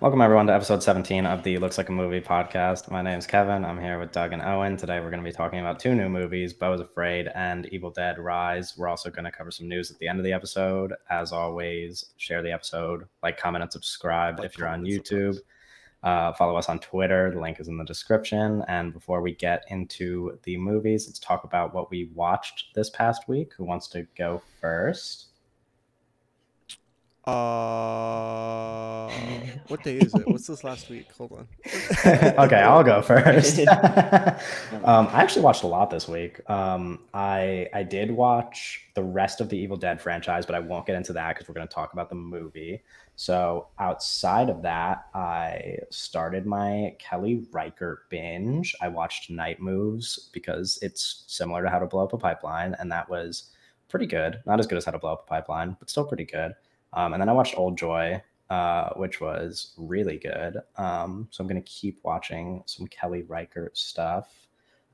Welcome, everyone, to episode 17 of the Looks Like a Movie podcast. My name is Kevin. I'm here with Doug and Owen. Today, we're going to be talking about two new movies, is Afraid and Evil Dead Rise. We're also going to cover some news at the end of the episode. As always, share the episode, like, comment, and subscribe Like, if you're on YouTube. Uh, follow us on Twitter. The link is in the description. And before we get into the movies, let's talk about what we watched this past week. Who wants to go first? Uh, what day is it? What's this last week? Hold on. okay, I'll go first. um, I actually watched a lot this week. Um, I I did watch the rest of the Evil Dead franchise, but I won't get into that because we're going to talk about the movie. So outside of that, I started my Kelly Reichardt binge. I watched Night Moves because it's similar to How to Blow Up a Pipeline, and that was pretty good. Not as good as How to Blow Up a Pipeline, but still pretty good. Um, and then I watched Old Joy, uh, which was really good. Um, so I'm gonna keep watching some Kelly Reichardt stuff,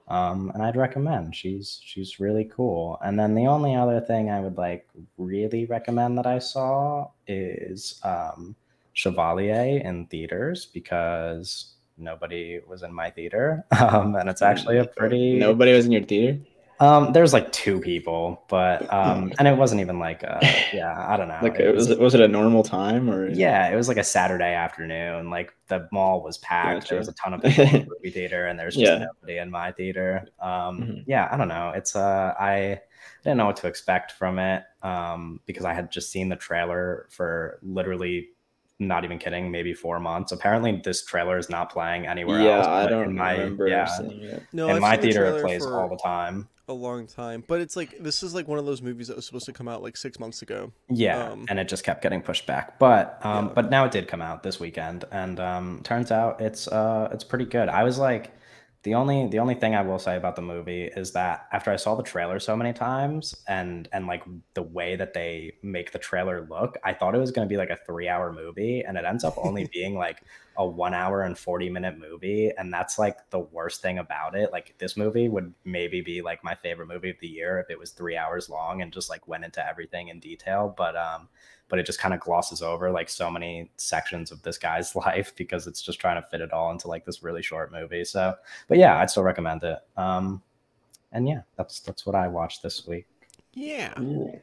um, and I'd recommend. She's she's really cool. And then the only other thing I would like really recommend that I saw is um, Chevalier in theaters because nobody was in my theater, um, and it's actually a pretty Nobody was in your theater. Um, there's like two people, but um, and it wasn't even like uh, yeah, I don't know. Like, was it was it a normal time or? Yeah, it was like a Saturday afternoon. Like the mall was packed. There was a ton of people in the movie theater, and there's just Yeah. nobody in my theater. Um, Mhm. Yeah, I don't know. It's uh, I didn't know what to expect from it um, because I had just seen the trailer for literally not even kidding, maybe four months. Apparently, this trailer is not playing anywhere Yeah, else. I don't in my, remember Yeah, seeing it. No, in I've my seen the theater, it plays all the time. a long time, but it's like this is like one of those movies that was supposed to come out like six months ago. Yeah, Um, and it just kept getting pushed back. But um, Yeah. but now it did come out this weekend, and um, turns out it's uh, it's pretty good. I was like, the only the only thing I will say about the movie is that after I saw the trailer so many times, and and like the way that they make the trailer look, I thought it was going to be like a three hour movie, and it ends up only being like a one hour and 40 minute movie and that's like the worst thing about it. Like this movie would maybe be like my favorite movie of the year if it was three hours long and just like went into everything in detail but um but it just kind of glosses over like so many sections of this guy's life because it's just trying to fit it all into like this really short movie so but yeah i'd still recommend it um and yeah that's that's what i watched this week Yeah, Ooh.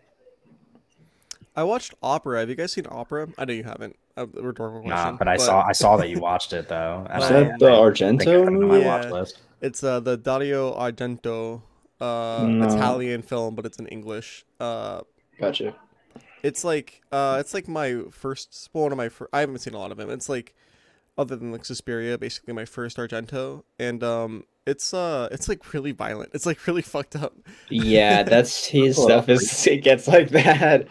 I watched Opera. Have you guys seen Opera? I know you haven't. A rhetorical nah, question. but i saw i saw that you watched it though and Is that the I I Argento put it on my movie? watch Yeah. list It's uh the Dario Argento uh No. Italian film, but it's in English. Uh, Gotcha. It's like uh it's like my first well, one of my fir- I haven't seen a lot of him. It's like other than like Suspiria, basically my first Argento, and um it's uh it's like really violent. It's like really fucked up. Yeah, that's his Well, stuff. Is it gets like that?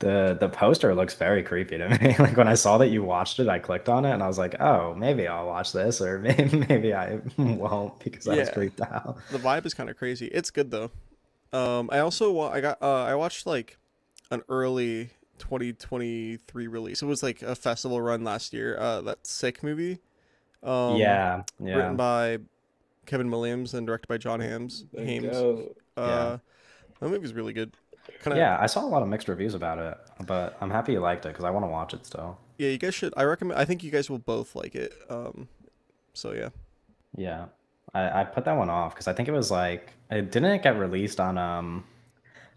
The the poster looks very creepy to me. like when I saw that you watched it, I clicked on it and I was like, oh, maybe I'll watch this, or maybe maybe I won't because I was Yeah. creeped out. The vibe is kind of crazy. It's good though. Um, I also wa- I got uh, I watched like an early 2023 release. It was like a festival run last year. Uh, that sick movie. Um, yeah, yeah. Written by Kevin Williams and directed by John Hams. There you Hames. go. Uh, that movie's really good. Kind of. yeah, I saw a lot of mixed reviews about it, but I'm happy you liked it because I want to watch it still. Yeah, you guys should. I recommend. I think you guys will both like it. Um, so yeah. Yeah, I, I put that one off because I think it was like it didn't it get released on um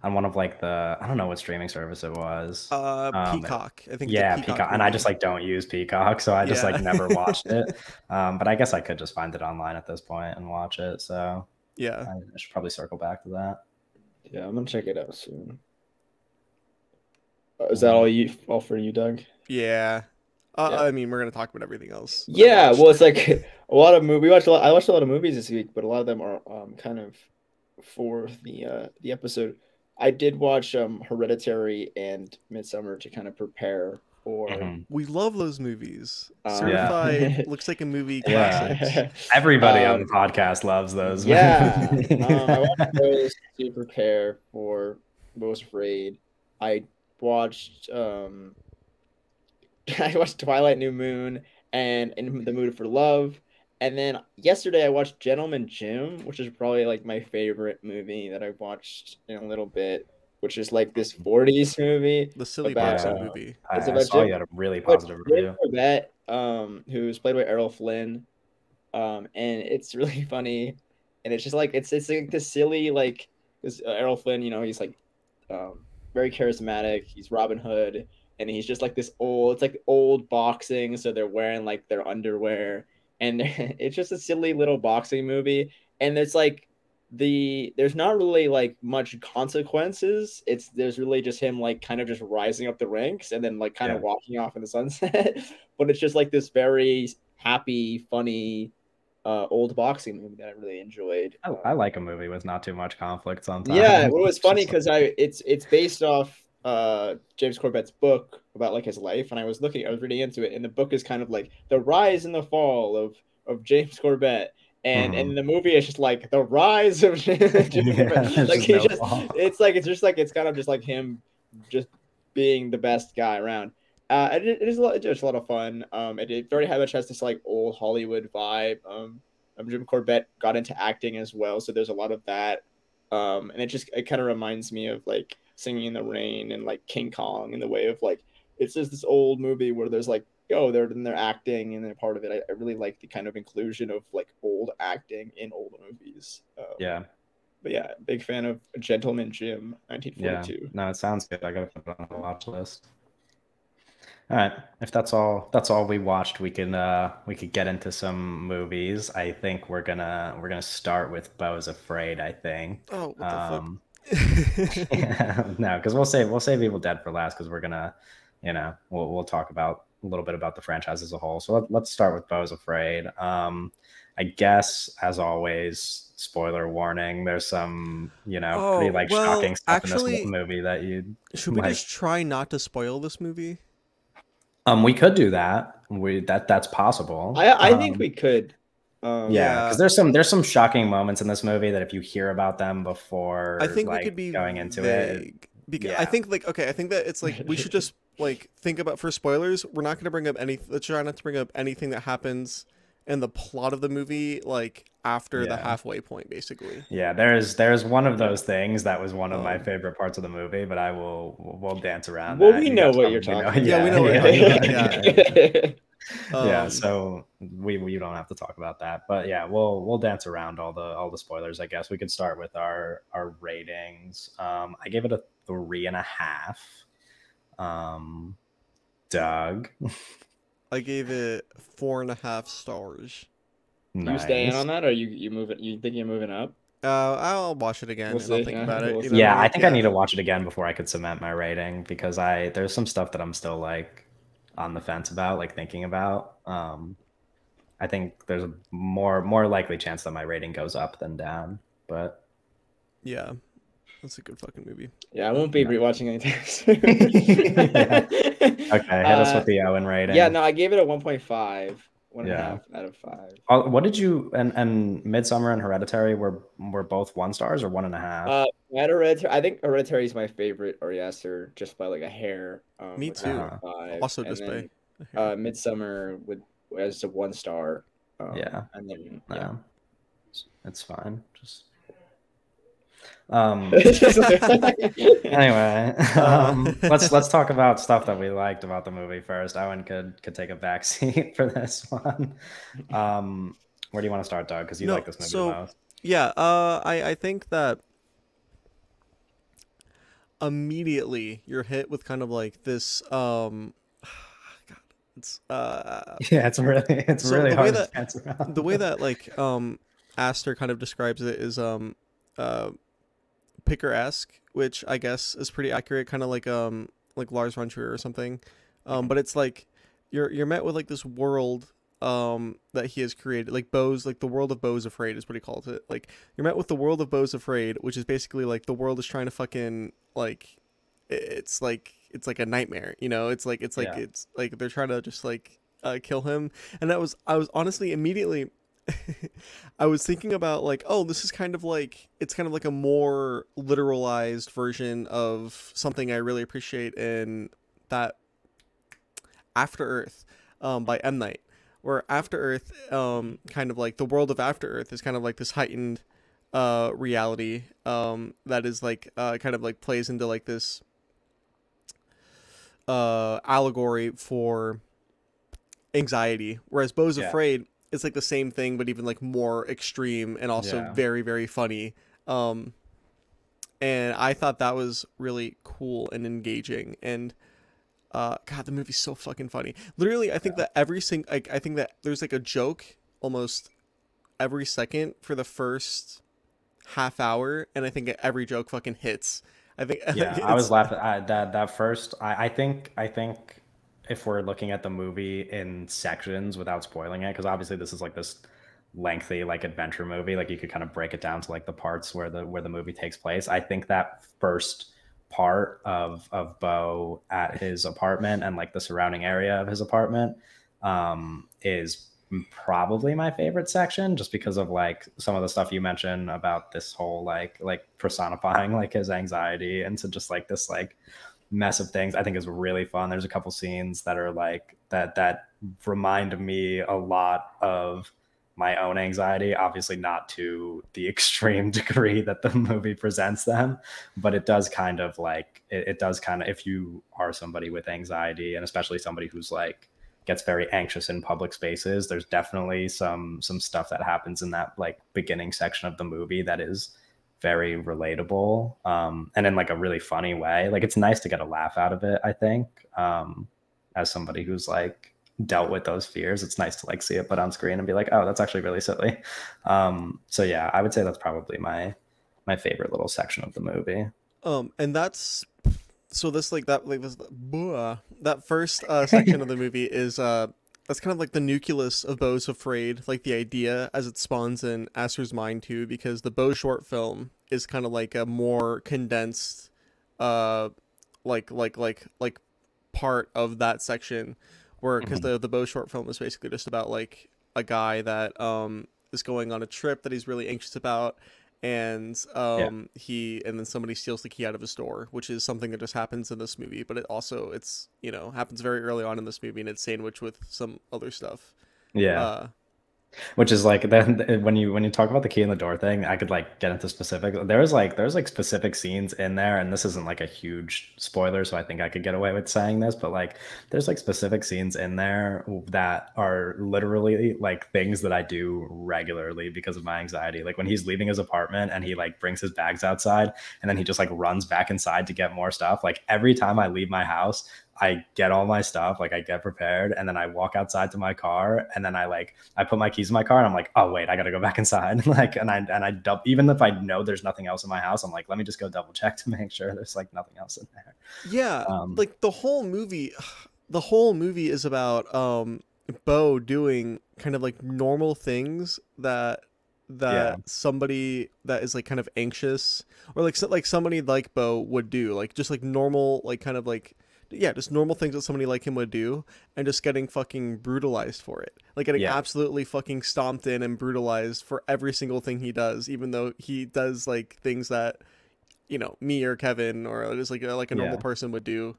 on one of like the I don't know what streaming service it was. Uh, Um, Peacock. I think. yeah, Peacock, and I just like don't use Peacock, so I just Yeah. like never watched it. Um, but I guess I could just find it online at this point and watch it. So Yeah. I should probably circle back to that. Yeah, I'm gonna check it out soon. Uh, Is that all you all for you, Doug? Yeah. Uh, Yeah. I mean, we're gonna talk about everything else. Yeah, watched. well, it's like a lot of movie. We watched a lot. I watched a lot of movies this week, but a lot of them are um kind of for the uh the episode. I did watch um Hereditary and Midsommar to kind of prepare for. Mhm. we love those movies. Uh, Certified looks like a movie Yeah. classics. Everybody on the Um, podcast loves those. Yeah, um, I watched those to prepare for Most Afraid. I watched um, I watched Twilight New Moon and In the Mood for Love, and then yesterday I watched Gentleman Jim, which is probably like my favorite movie that I've watched in a little bit. Which is like this '40s movie. The silly About, boxing uh, movie. I, It's I about saw Jim- you had a really positive Jim review. Corbett um, who's played by Errol Flynn, um, and it's really funny, and it's just like it's it's like this silly like this uh, Errol Flynn, you know, he's like um, very charismatic. He's Robin Hood, and he's just like this old. It's like old boxing, so they're wearing like their underwear, and it's just a silly little boxing movie, and it's like the there's not really like much consequences. It's there's really just him like kind of just rising up the ranks and then like kind Yeah. of walking off in the sunset. but it's just like this very happy, funny uh old boxing movie that I really enjoyed. I, I like a movie with not too much conflict sometimes. Yeah, well, it was funny because I it's it's based off uh James Corbett's book about like his life, and I was looking, I was reading into it, and the book is kind of like the rise and the fall of of James Corbett, and and the movie is just like the rise of James Yeah, Corbett. Like he no just, fall. it's like it's just like it's kind of just like him just being the best guy around. Uh, it, it is a lot, it's just a lot of fun. Um, it, it very much has this like old Hollywood vibe. Um, um, Jim Corbett got into acting as well, so there's a lot of that. Um, and it just it kind of reminds me of like Singing in the Rain and like King Kong in the way of like it's just this old movie where there's like oh they're and they're acting and they're part of it. I, I really like the kind of inclusion of like old acting in old movies. Um, Yeah, but yeah, big fan of Gentleman Jim, yeah. 1942. No, it sounds good. I gotta put it on the watch list. All right, if that's all, that's all we watched. We can uh we could get into some movies. I think we're gonna we're gonna start with Beau's Afraid. I think. Oh, what the Um, fuck? no, because we'll save we'll save Evil Dead for last because we're gonna, you know, we'll we'll talk about a little bit about the franchise as a whole. So let, let's start with Beau's Afraid. Um, I guess as always, spoiler warning. There's some you know pretty Oh, like well, shocking stuff in this movie that you. Should we just try not to spoil this movie? Um, we could do that. We that that's possible. I I think Um, we could. Um, Yeah, Yeah. because there's some there's some shocking moments in this movie that if you hear about them before, I think like, we could be going into it. Because yeah. I think like okay, I think that it's like we should just like think about for spoilers. We're not going to bring up any. Let's try not to bring up anything that happens in the plot of the movie, like after the halfway point, basically. Yeah, there's there's one of those things that was one of my Um, favorite parts of the movie, but I will we'll dance around. Well, that. we You know what you're probably talking Yeah, we know what yeah, you're yeah, talking yeah, about, yeah. Yeah, Um, so we we don't have to talk about that, but yeah, we'll we'll dance around all the all the spoilers. I guess we could start with our our ratings. Um, I gave it a three and a half. Um, Doug, I gave it four and a half stars. You staying on that, or you you moving? You think you're moving up? Uh, I'll watch it again We'll and I'll think yeah, about it. we'll you see. yeah, I like, think I need to watch it again before I could cement my rating because I there's some stuff that I'm still like on the fence about, like thinking about. Um, I think there's a more more likely chance that my rating goes up than down, but Yeah, that's a good fucking movie. Yeah, I won't be Yeah. rewatching anytime soon. okay, hit us Uh, with the Owen rating. Yeah, no, I gave it a 1.5. One and a Yeah. half out of five. Uh, What did you and and Midsommar and Hereditary were were both one stars or one and a half? Uh, I Hereditary. I think Hereditary is my favorite Ari Aster, just by like a hair. Um, Me with too. 1.5. Also And just by uh, Midsommar with as a one star. Um, Yeah. and then no, yeah. it's fine. Just um. It's just like- anyway, Uh, um, let's let's talk about stuff that we liked about the movie first. Owen could could take a back seat for this one. Um, where do you want to start, Doug? Because you No, like this movie so- the most. Yeah, uh, I I think that immediately you're hit with kind of like this um, God, it's uh Yeah, it's really it's So really the way hard that- to the way that like um Aster kind of describes it is um uh picaresque, which I guess is pretty accurate, kind of like um like Lars von Trier or something. Um, but it's like you're you're met with like this world um that he has created, like Beau's like the world of Beau's Afraid is what he calls it. Like you're met with the world of Beau's Afraid, which is basically like the world is trying to fucking like it's like it's like a nightmare, you know? It's like it's like Yeah. it's like they're trying to just like uh, kill him, and that was I was honestly immediately. I was thinking about like, oh, this is kind of like it's kind of like a more literalized version of something I really appreciate in that After Earth um, by M Night, where After Earth, um, kind of like the world of After Earth is kind of like this heightened uh, reality um, that is like uh, kind of like plays into like this uh, allegory for anxiety, whereas Beau's Yeah. Afraid is like the same thing, but even like more extreme and also Yeah. very very funny. Um, and I thought that was really cool and engaging. And uh, God, the movie's so fucking funny. Literally, I think that every single like I think that there's like a joke almost every second for the first half hour, and I think every joke fucking hits. I think yeah, I was laughing I, that that first. I, I think I think if we're looking at the movie in sections without spoiling it, because obviously this is like this lengthy like adventure movie, like you could kind of break it down to like the parts where the where the movie takes place. I think that first part of of Beau at his apartment and like the surrounding area of his apartment um, is probably my favorite section just because of like some of the stuff you mentioned about this whole like like personifying like his anxiety into just like this like mess of things i think is really fun. There's a couple scenes that are like that that remind me a lot of my own anxiety obviously not to the extreme degree that the movie presents them but it does kind of like it, it does kind of if you are somebody with anxiety and especially somebody who's like gets very anxious in public spaces there's definitely some some stuff that happens in that like beginning section of the movie that is very relatable um and in like a really funny way. Like it's nice to get a laugh out of it i think um as somebody who's like dealt with those fears. It's nice to like see it put on screen and be like oh that's actually really silly. Um so yeah i would say that's probably my my favorite little section of the movie. Um, and that's so this like that like this blah, that first uh, section of the movie is uh that's kind of like the nucleus of Beau's Afraid, like the idea as it spawns in Aster's mind too, because the Beau short film is kind of like a more condensed, uh, like like like like part of that section, where because the the Beau short film is basically just about like a guy that um is going on a trip that he's really anxious about and um he and then somebody steals the key out of his door which is something that just happens in this movie but it also it's you know happens very early on in this movie and it's sandwiched with some other stuff. Yeah. Uh which is like then when you when you talk about the key in the door thing i could like get into specific there's like there's like specific scenes in there and this isn't like a huge spoiler so i think i could get away with saying this but like there's like specific scenes in there that are literally like things that i do regularly because of my anxiety. Like when he's leaving his apartment and he like brings his bags outside and then he just like runs back inside to get more stuff like every time i leave my house I get all my stuff, like I get prepared, and then I walk outside to my car, and then I like I put my keys in my car, and I'm like, oh wait, I gotta go back inside, like, and I and I dub- even if I know there's nothing else in my house, I'm like, let me just go double check to make sure there's like nothing else in there. yeah Um, like the whole movie the whole movie is about um bo doing kind of like normal things that that Yeah. somebody that is like kind of anxious or like so, like somebody like bo would do like just like normal like kind of like yeah just normal things that somebody like him would do and just getting fucking brutalized for it like getting Yeah. absolutely fucking stomped in and brutalized for every single thing he does even though he does like things that you know me or kevin or just like a, like a normal Yeah. person would do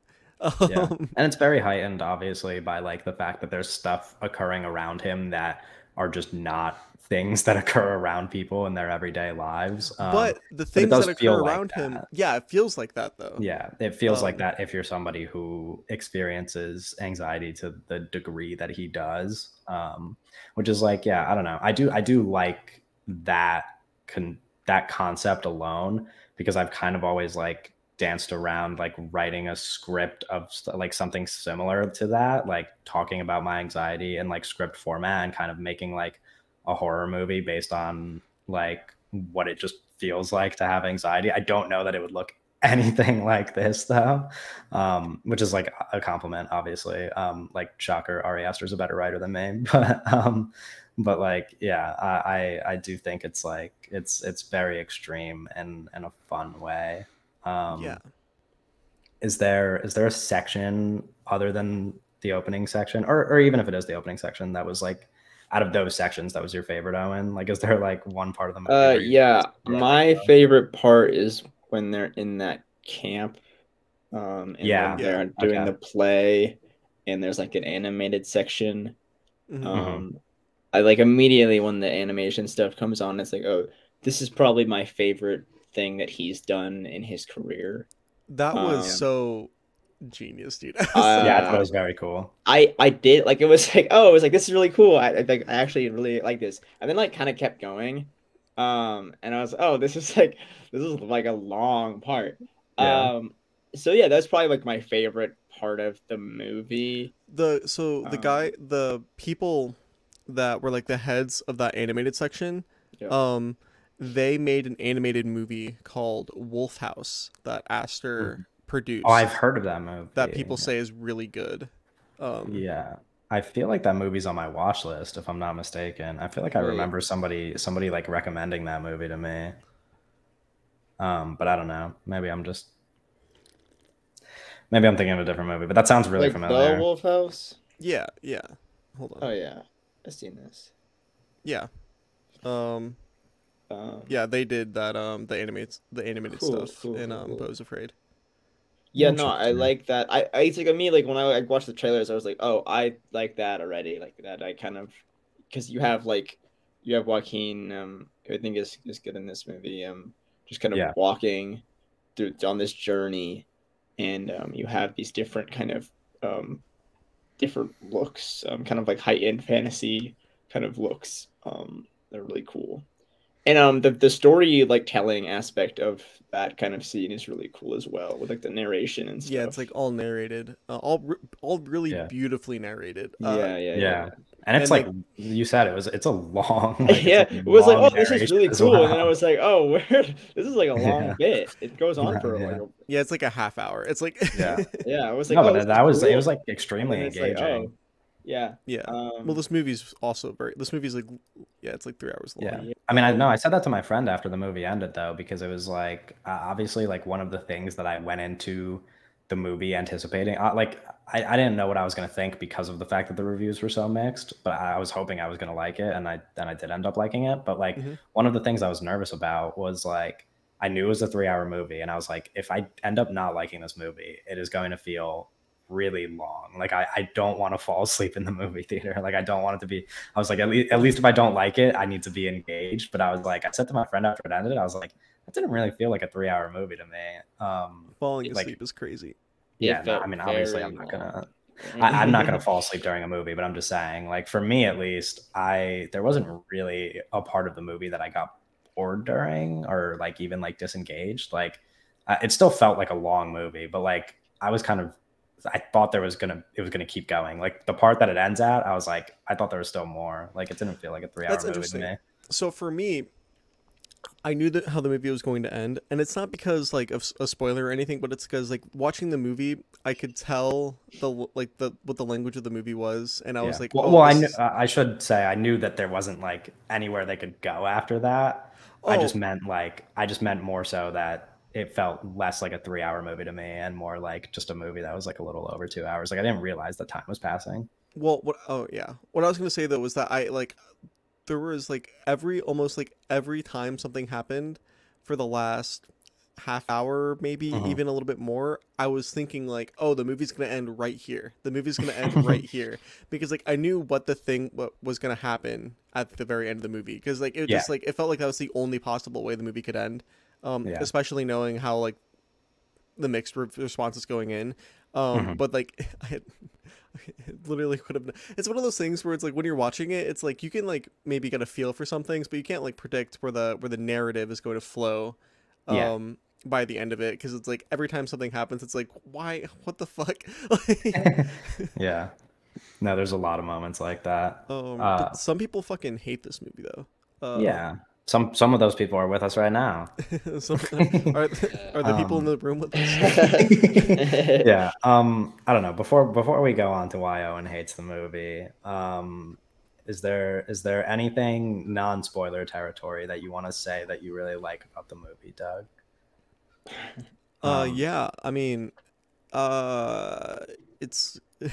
yeah Um, and it's very heightened obviously by like the fact that there's stuff occurring around him that are just not things that occur around people in their everyday lives um, but the things does that occur like around him that. yeah it feels like that though yeah it feels like Um, that if you're somebody who experiences anxiety to the degree that he does um which is like yeah i don't know i do i do like that con that concept alone because i've kind of always like danced around like writing a script of like something similar to that like talking about my anxiety in like script format and kind of making like a horror movie based on like what it just feels like to have anxiety. I don't know that it would look anything like this though um which is like a compliment obviously. Um like shocker ari Aster is a better writer than me but um but like yeah I, I i do think it's like it's it's very extreme and in a fun way. Um yeah. is there is there a section other than the opening section? Or or even if it is the opening section that was like out of those sections that was your favorite owen like is there like one part of the movie Uh, yeah, my it favorite part is when they're in that camp. Um, and Yeah. they're Yeah, doing okay. the play, and there's like an animated section. Mhm. Um, I like immediately when the animation stuff comes on, it's like, oh, this is probably my favorite thing that he's done in his career. that was um, so genius, dude. Uh, yeah, I thought it was very cool. I I did like it was like oh it was like this is really cool. I I, think I actually really like this, and then like kind of kept going, um, and I was oh this is like this is like a long part. Yeah. Um, so yeah, that's probably like my favorite part of the movie. the so the Um, guy the people that were like the heads of that animated section Yeah. um they made an animated movie called wolf house that aster produced Oh, I've heard of that movie. that people say is really good um Yeah. I feel like that movie's on my watch list, if I'm not mistaken. I feel like I Wait. remember somebody somebody like recommending that movie to me. Um, but I don't know. Maybe I'm just maybe I'm thinking of a different movie, but that sounds really like familiar. the Wolf House. yeah yeah hold on Oh yeah, I've seen this. yeah um Um, yeah they did that um the animates the animated Cool, stuff cool, in cool, um cool. Beau's afraid Yeah, no, I like that. I, I it's like me like when I like, watched the trailers, I was like, oh, I like that already. Like that, I kind of because you have like you have Joaquin, um, who I think is is good in this movie. Um, just kind of Yeah. walking through on this journey, and um, you have these different kind of um, different looks, um, kind of like high end fantasy kind of looks. Um, they're really cool. And um the, the story like telling aspect of that kind of scene is really cool as well with like the narration and stuff. yeah it's like all narrated uh, all all really Yeah. beautifully narrated uh, yeah, yeah, yeah. yeah. And it's And, like you said, it was it's a long like, yeah, a it was like, oh, this is really narration as cool, and then I was like, oh, weird. This is like a long Yeah. bit. It goes on Yeah, for yeah. like, a, yeah it's like a half hour it's like Yeah. yeah. I was like, no, oh, but this that is was it was like extremely it's like, engaging. oh, yeah. yeah Um, Well, this movie's also very. This movie's like, yeah, it's like three hours long. Yeah. Yeah. I mean, I know I said that to my friend after the movie ended though, because it was like uh, obviously like one of the things that I went into the movie anticipating. Uh, like I, I didn't know what I was gonna think because of the fact that the reviews were so mixed, but I was hoping I was gonna like it, and I and I did end up liking it. But like Mhm. one of the things I was nervous about was like I knew it was a three hour movie, and I was like, if I end up not liking this movie, it is going to feel really long. Like I, I don't want to fall asleep in the movie theater. Like I don't want it to be. I was like, at least, at least if I don't like it, I need to be engaged. But I was like, I said to my friend after it ended, I was like, that didn't really feel like a three hour movie to me. Um, Falling Like- asleep is crazy. Yeah, no, I mean, obviously, I'm not gonna. I, I'm not gonna fall asleep during a movie, but I'm just saying, like for me at least, I there wasn't really a part of the movie that I got bored during or like even like disengaged. Like uh, it still felt like a long movie, but like I was kind of I thought there was gonna it was gonna keep going. Like the part that it ends at, I was like I thought there was still more. Like it didn't feel like a three hour movie to me. So for me, I knew that how the movie was going to end, and it's not because like of a spoiler or anything, but it's because like watching the movie, I could tell the like the what the language of the movie was, and I was like, well, oh, well I knew, uh, I should say I knew that there wasn't like anywhere they could go after that. I just Oh. meant like I just meant more so that it felt less like a three hour movie to me and more like just a movie that was like a little over two hours. Like I didn't realize the time was passing. Well, what? Oh, yeah. What I was gonna say though was that I like there was like every almost like every time something happened for the last half hour, maybe Mhm. even a little bit more, I was thinking like, oh, the movie's gonna end right here. The movie's gonna end right here because like I knew what the thing what was gonna happen at the very end of the movie because like it Yeah. just like it felt like that was the only possible way the movie could end. Um, Yeah. especially knowing how like the mixed re- responses going in. Um, Mhm. but like I literally could have it's one of those things where it's like when you're watching it it's like you can like maybe get a feel for some things but you can't like predict where the where the narrative is going to flow um Yeah. by the end of it because it's like every time something happens it's like why what the fuck yeah. No, there's a lot of moments like that. um Uh, some people fucking hate this movie though uh, yeah. Some some of those people are with us right now. some, are, are the people in Um, the room with us yeah. Um, I don't know. Before before we go on to why Owen hates the movie, um, is there is there anything non spoiler territory that you want to say that you really like about the movie, Doug? Uh, Um, yeah. I mean, uh, it's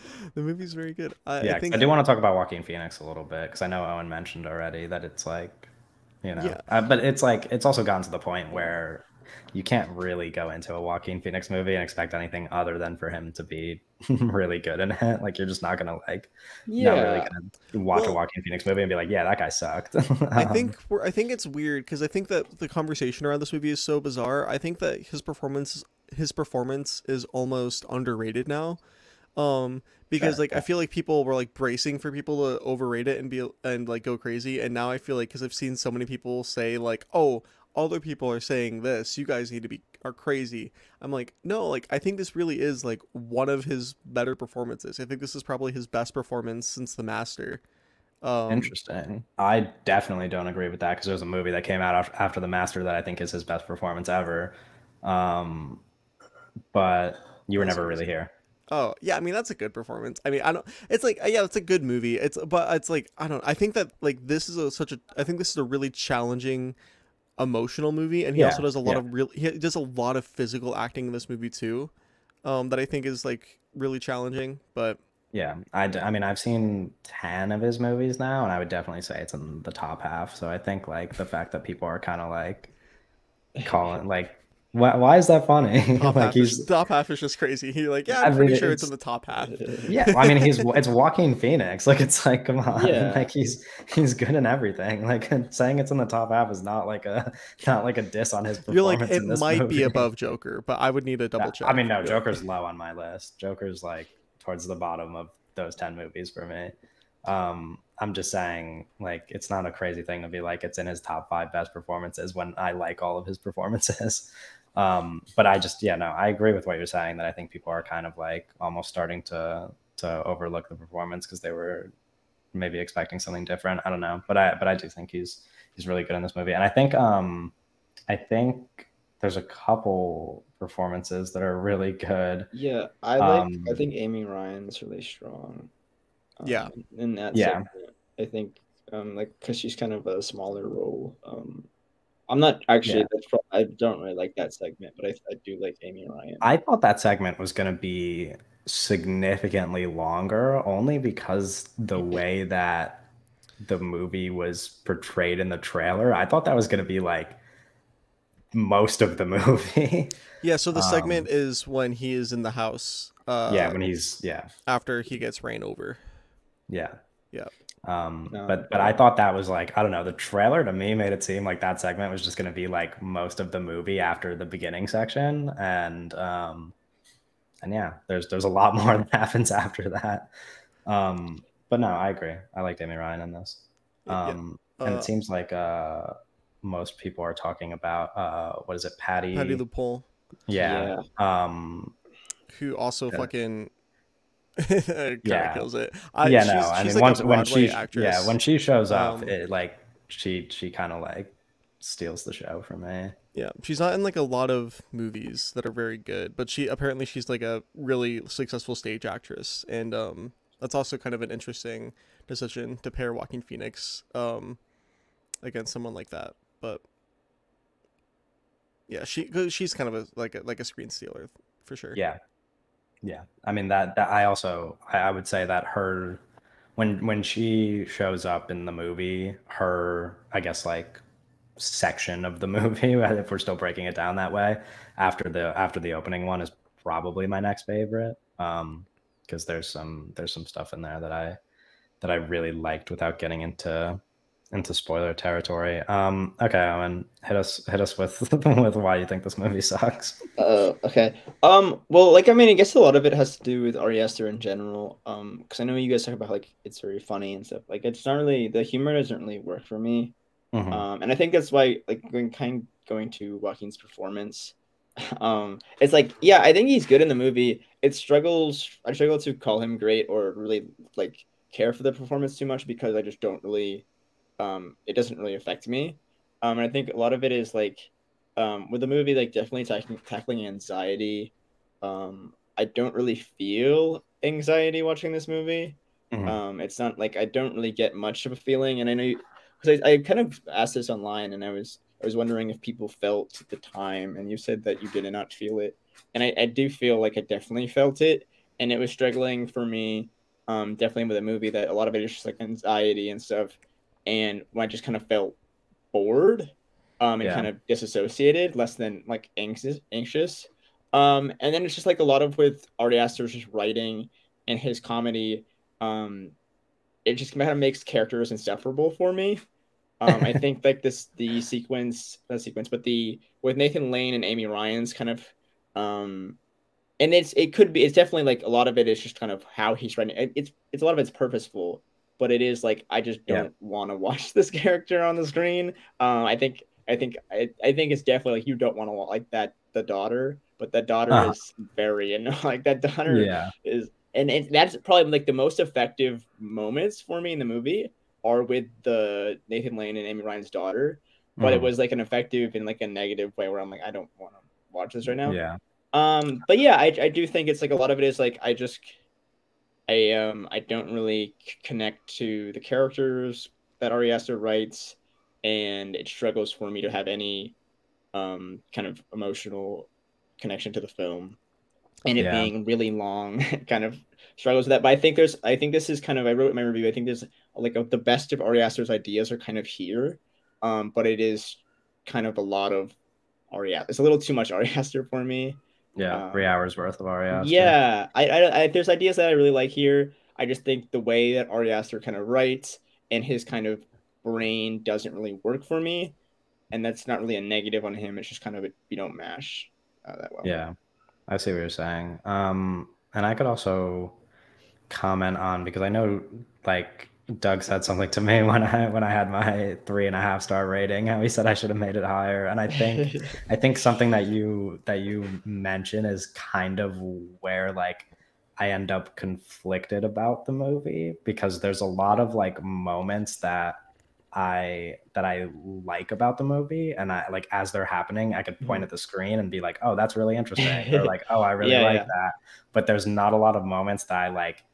the movie's very good. I, yeah, I think I do want to talk about Joaquin Phoenix a little bit because I know Owen mentioned already that it's like, you know, Yeah. uh, but it's like it's also gotten to the point where you can't really go into a Joaquin Phoenix movie and expect anything other than for him to be really good in it. Like you're just not gonna like not really yeah. gonna watch a Well- Joaquin Phoenix movie and be like, yeah, that guy sucked. I Um, think we're, I think it's weird because I think that the conversation around this movie is so bizarre. I think that his performance his performance is almost underrated now. Um because Sure, like I feel like people were like bracing for people to overrate it and be and like go crazy and now I feel like cuz I've seen so many people say like, "Oh, other people are saying this. You guys need to be are crazy." I'm like, "No, like I think this really is like one of his better performances. I think this is probably his best performance since The Master." Um Interesting. I definitely don't agree with that because there's a movie that came out after The Master that I think is his best performance ever. Um, but you were never really here. Oh yeah, I mean that's a good performance. I mean I don't. It's like yeah, it's a good movie. It's but it's like I don't. I think that like this is a such a. I think this is a really challenging, emotional movie, and he Yeah, also does a lot yeah. of real. He does a lot of physical acting in this movie too, um, that I think is like really challenging. But Yeah, I, d- I mean, I've seen 10 of his movies now, and I would definitely say it's in the top half. So I think like the fact that people are kind of like calling, like, why, why is that funny? top like half is he's, top half is just crazy. He like yeah, I I'm pretty mean, sure it's, it's- in the top half. yeah, I mean, he's it's Joaquin Phoenix. Like it's like, come on, Yeah. like he's he's good in everything. Like saying it's in the top half is not like a not like a diss on his performance. You're like it in this might be above Joker, but I would need a double Yeah, check. I mean, no, Joker's low on my list. Joker's like towards the bottom of those 10 movies for me. Um, I'm just saying, like, it's not a crazy thing to be like, it's in his top five best performances when I like all of his performances. Um, but I just, yeah, no, I agree with what you're saying that I think people are kind of like almost starting to to overlook the performance because they were maybe expecting something different. I don't know, but I but I do think he's he's really good in this movie, and I think um I think there's a couple performances that are really good. Yeah, I like. Um, I think Amy Ryan's really strong. um, Yeah. in that. Yeah. segment. I think, um, like, cause she's kind of a smaller role. Um, I'm not actually. Yeah. That's pro- I don't really like that segment, but I, I do like Amy Ryan. I thought that segment was going to be significantly longer only because the way that the movie was portrayed in the trailer. I thought that was going to be like most of the movie. Yeah, so the segment Um, is when he is in the house. Uh, yeah, when he's yeah, after he gets ran over. yeah. Yeah. Um, No, but but I thought that was like I don't know. The trailer to me made it seem like that segment was just going to be like most of the movie after the beginning section, and um, and yeah, there's there's a lot more that happens after that. Um, but no, I agree. I like Amy Ryan in this. Yeah, yeah. Um, and Uh, it seems like uh, most people are talking about uh, what is it, Patty? Patti LuPone, yeah. Um, who also Yeah. fucking kind of Yeah. kills it. I, yeah, she's, no, I she's mean like once when she actress. yeah when she shows up, Um, it like she she kind of like steals the show from me. Yeah, she's not in like a lot of movies that are very good, but she apparently she's like a really successful stage actress, and um, that's also kind of an interesting decision to pair Joaquin Phoenix um against someone like that. But yeah, she she's kind of a like a like a screen stealer for sure. Yeah. Yeah. I mean that that I also I, I would say that her when when she shows up in the movie, her I guess like section of the movie, if we're still breaking it down that way, after the after the opening one is probably my next favorite. Um because there's some there's some stuff in there that I that I really liked without getting into into spoiler territory. Um okay, Owen, hit us hit us with with why you think this movie sucks. Uh, okay. Um. Well, like I mean, I guess a lot of it has to do with Ari Aster in general. Um, because I know you guys talk about like it's very funny and stuff. Like it's not really the humor doesn't really work for me. Mhm. Um, and I think that's why like going kind going to Joaquin's performance. Um, it's like yeah, I think he's good in the movie. It struggles. I struggle to call him great or really like care for the performance too much because I just don't really. Um, it doesn't really affect me. Um, and I think a lot of it is like um, with the movie, like definitely tackling tackling anxiety. Um, I don't really feel anxiety watching this movie. Mhm. Um, it's not like I don't really get much of a feeling, and I know because I, I kind of asked this online, and I was I was wondering if people felt the time, and you said that you did not feel it, and I, I do feel like I definitely felt it, and it was struggling for me. Um, definitely with a movie that a lot of it is just like anxiety and stuff, and when I just kind of felt bored, um, and Yeah. kind of disassociated, less than like anxious, anxious. Um, and then it's just like a lot of with Ari Aster's just writing and his comedy. Um, it just kind of makes characters inseparable for me. Um, I think like this the sequence, not sequence, but the with Nathan Lane and Amy Ryan's kind of Um, and it's it could be it's definitely like a lot of it is just kind of how he's writing. It, it's it's a lot of it's purposeful, but it is like I just don't want to watch this character on the screen. Um, I think I think I, I think it's definitely like you don't want to like that the daughter, but that daughter Uh-huh. is very annoying. Like that daughter Yeah. is and it, that's probably like the most effective moments for me in the movie are with the Nathan Lane and Amy Ryan's daughter, but it Mhm. was like an effective in like a negative way where I'm like I don't want to watch this right now. Yeah. Um, but yeah, I I do think it's like a lot of it is like I just I um I don't really connect to the characters that Ari Aster writes, and it struggles for me to have any um kind of emotional connection to the film, and it Yeah. being really long kind of struggles with that. But I think there's I think this is kind of I wrote in my review. I think there's like the best of Ari Aster's ideas are kind of here, um, but it is kind of a lot of Ari. Aster. It's a little too much Ari Aster for me. Yeah. Um, Three hours worth of Ari Aster. Yeah, I, I, I there's ideas that I really like here. I just think the way that Ari Aster kind of writes and his kind of brain doesn't really work for me, and that's not really a negative on him. It's just kind of we don't mash uh, that well. Yeah, I see what you're saying. Um, and I could also comment on because I know like Doug said something to me when I when I had my three and a half star rating. How he said I should have made it higher, and I think I think something that you that you mention is kind of where like I end up conflicted about the movie because there's a lot of like moments that I that I like about the movie and I like as they're happening I could point mm-hmm. at the screen and be like oh that's really interesting or like oh I really Yeah, like yeah. that but there's not a lot of moments that I like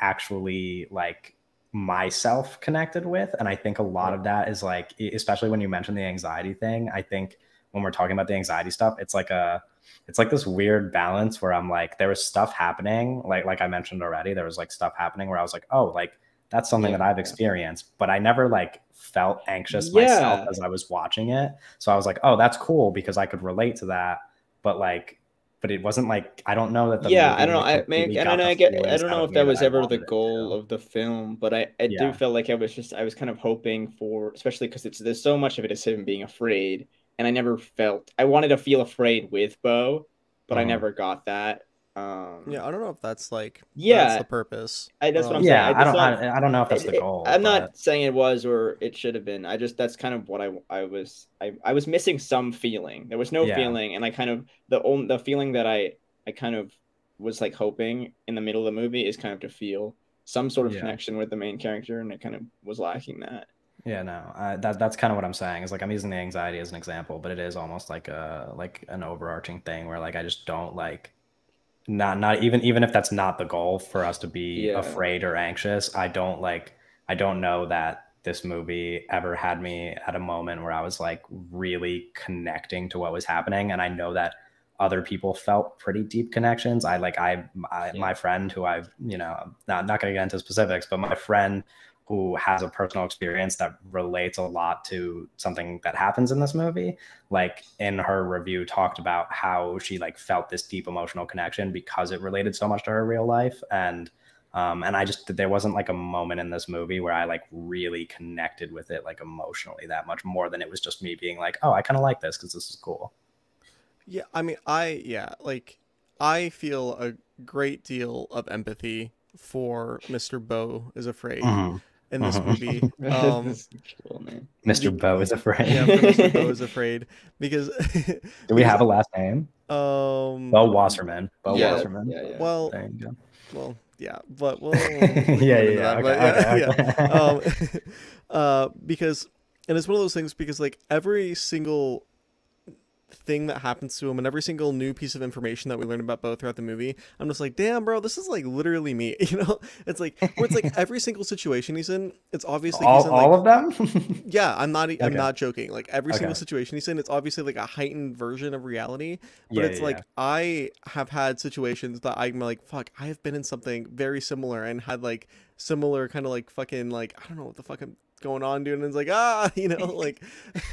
actually like myself connected with. And I think a lot of that is like especially when you mentioned the anxiety thing I think when we're talking about the anxiety stuff it's like a it's like this weird balance where I'm like there was stuff happening like like I mentioned already there was like stuff happening where I was like oh like that's something Yeah, that I've experienced but I never like felt anxious myself as I was watching it. So I was like oh that's cool because I could relate to that. But like but it wasn't like I don't know that the yeah, I don't know. I mean, and I don't know. I get. I don't know if that was I ever the wanted it to. goal of the film, but I, I Yeah. do feel like I was just. I was kind of hoping for, especially because it's there's so much of it is him being afraid, and I never felt. I wanted to feel afraid with Beau, but I Mhm. never got that. Um, Yeah, I don't know if that's like Yeah. that's the purpose. I, that's what I'm saying. yeah I don't not- I, I don't know if that's it- the it- goal I'm but- not saying it was or it should have been. I just that's kind of what I I was I, I was missing some feeling. There was no Yeah. feeling, and I kind of the only the feeling that I I kind of was like hoping in the middle of the movie is kind of to feel some sort of Yeah. connection with the main character, and it kind of was lacking that. Yeah, no, I, that that's kind of what I'm saying. Is like I'm using the anxiety as an example, but it is almost like a like an overarching thing where like I just don't like not not even even if that's not the goal for us to be Yeah. afraid or anxious. I don't like I don't know that this movie ever had me at a moment where I was like really connecting to what was happening, and I know that other people felt pretty deep connections. I like I, I Yeah. my friend who I've you know not not going to get into specifics, but my friend who has a personal experience that relates a lot to something that happens in this movie like in her review talked about how she like felt this deep emotional connection because it related so much to her real life. And um and i just there wasn't like a moment in this movie where i like really connected with it like emotionally that much more than it was just me being like oh i kind of like this because this is cool. Yeah, I mean, I yeah, like I feel a great deal of empathy for Mr. Beau is afraid in this Mhm. movie. Um, cool, mr bo is afraid yeah, Mr. Beau is afraid because do we have a last name um bo wasserman bo yeah, wasserman yeah, yeah. well there you go well yeah, but well yeah, yeah, yeah. Okay, okay, okay. um, uh, because and it's one of those things because like every single thing that happens to him and every single new piece of information that we learn about Beau throughout the movie, I'm just like, damn, bro, this is like literally me. You know, it's like where it's like every single situation he's in, it's obviously he's all, in all like of them yeah, I'm not. I'm Okay. not joking. Like every single situation he's in, it's obviously like a heightened version of reality. But Yeah, it's yeah, like yeah. I have had situations that I'm like, fuck, I have been in something very similar and had like similar kind of like fucking like I don't know what the fuck I'm going on, dude. And it's like ah, you know, like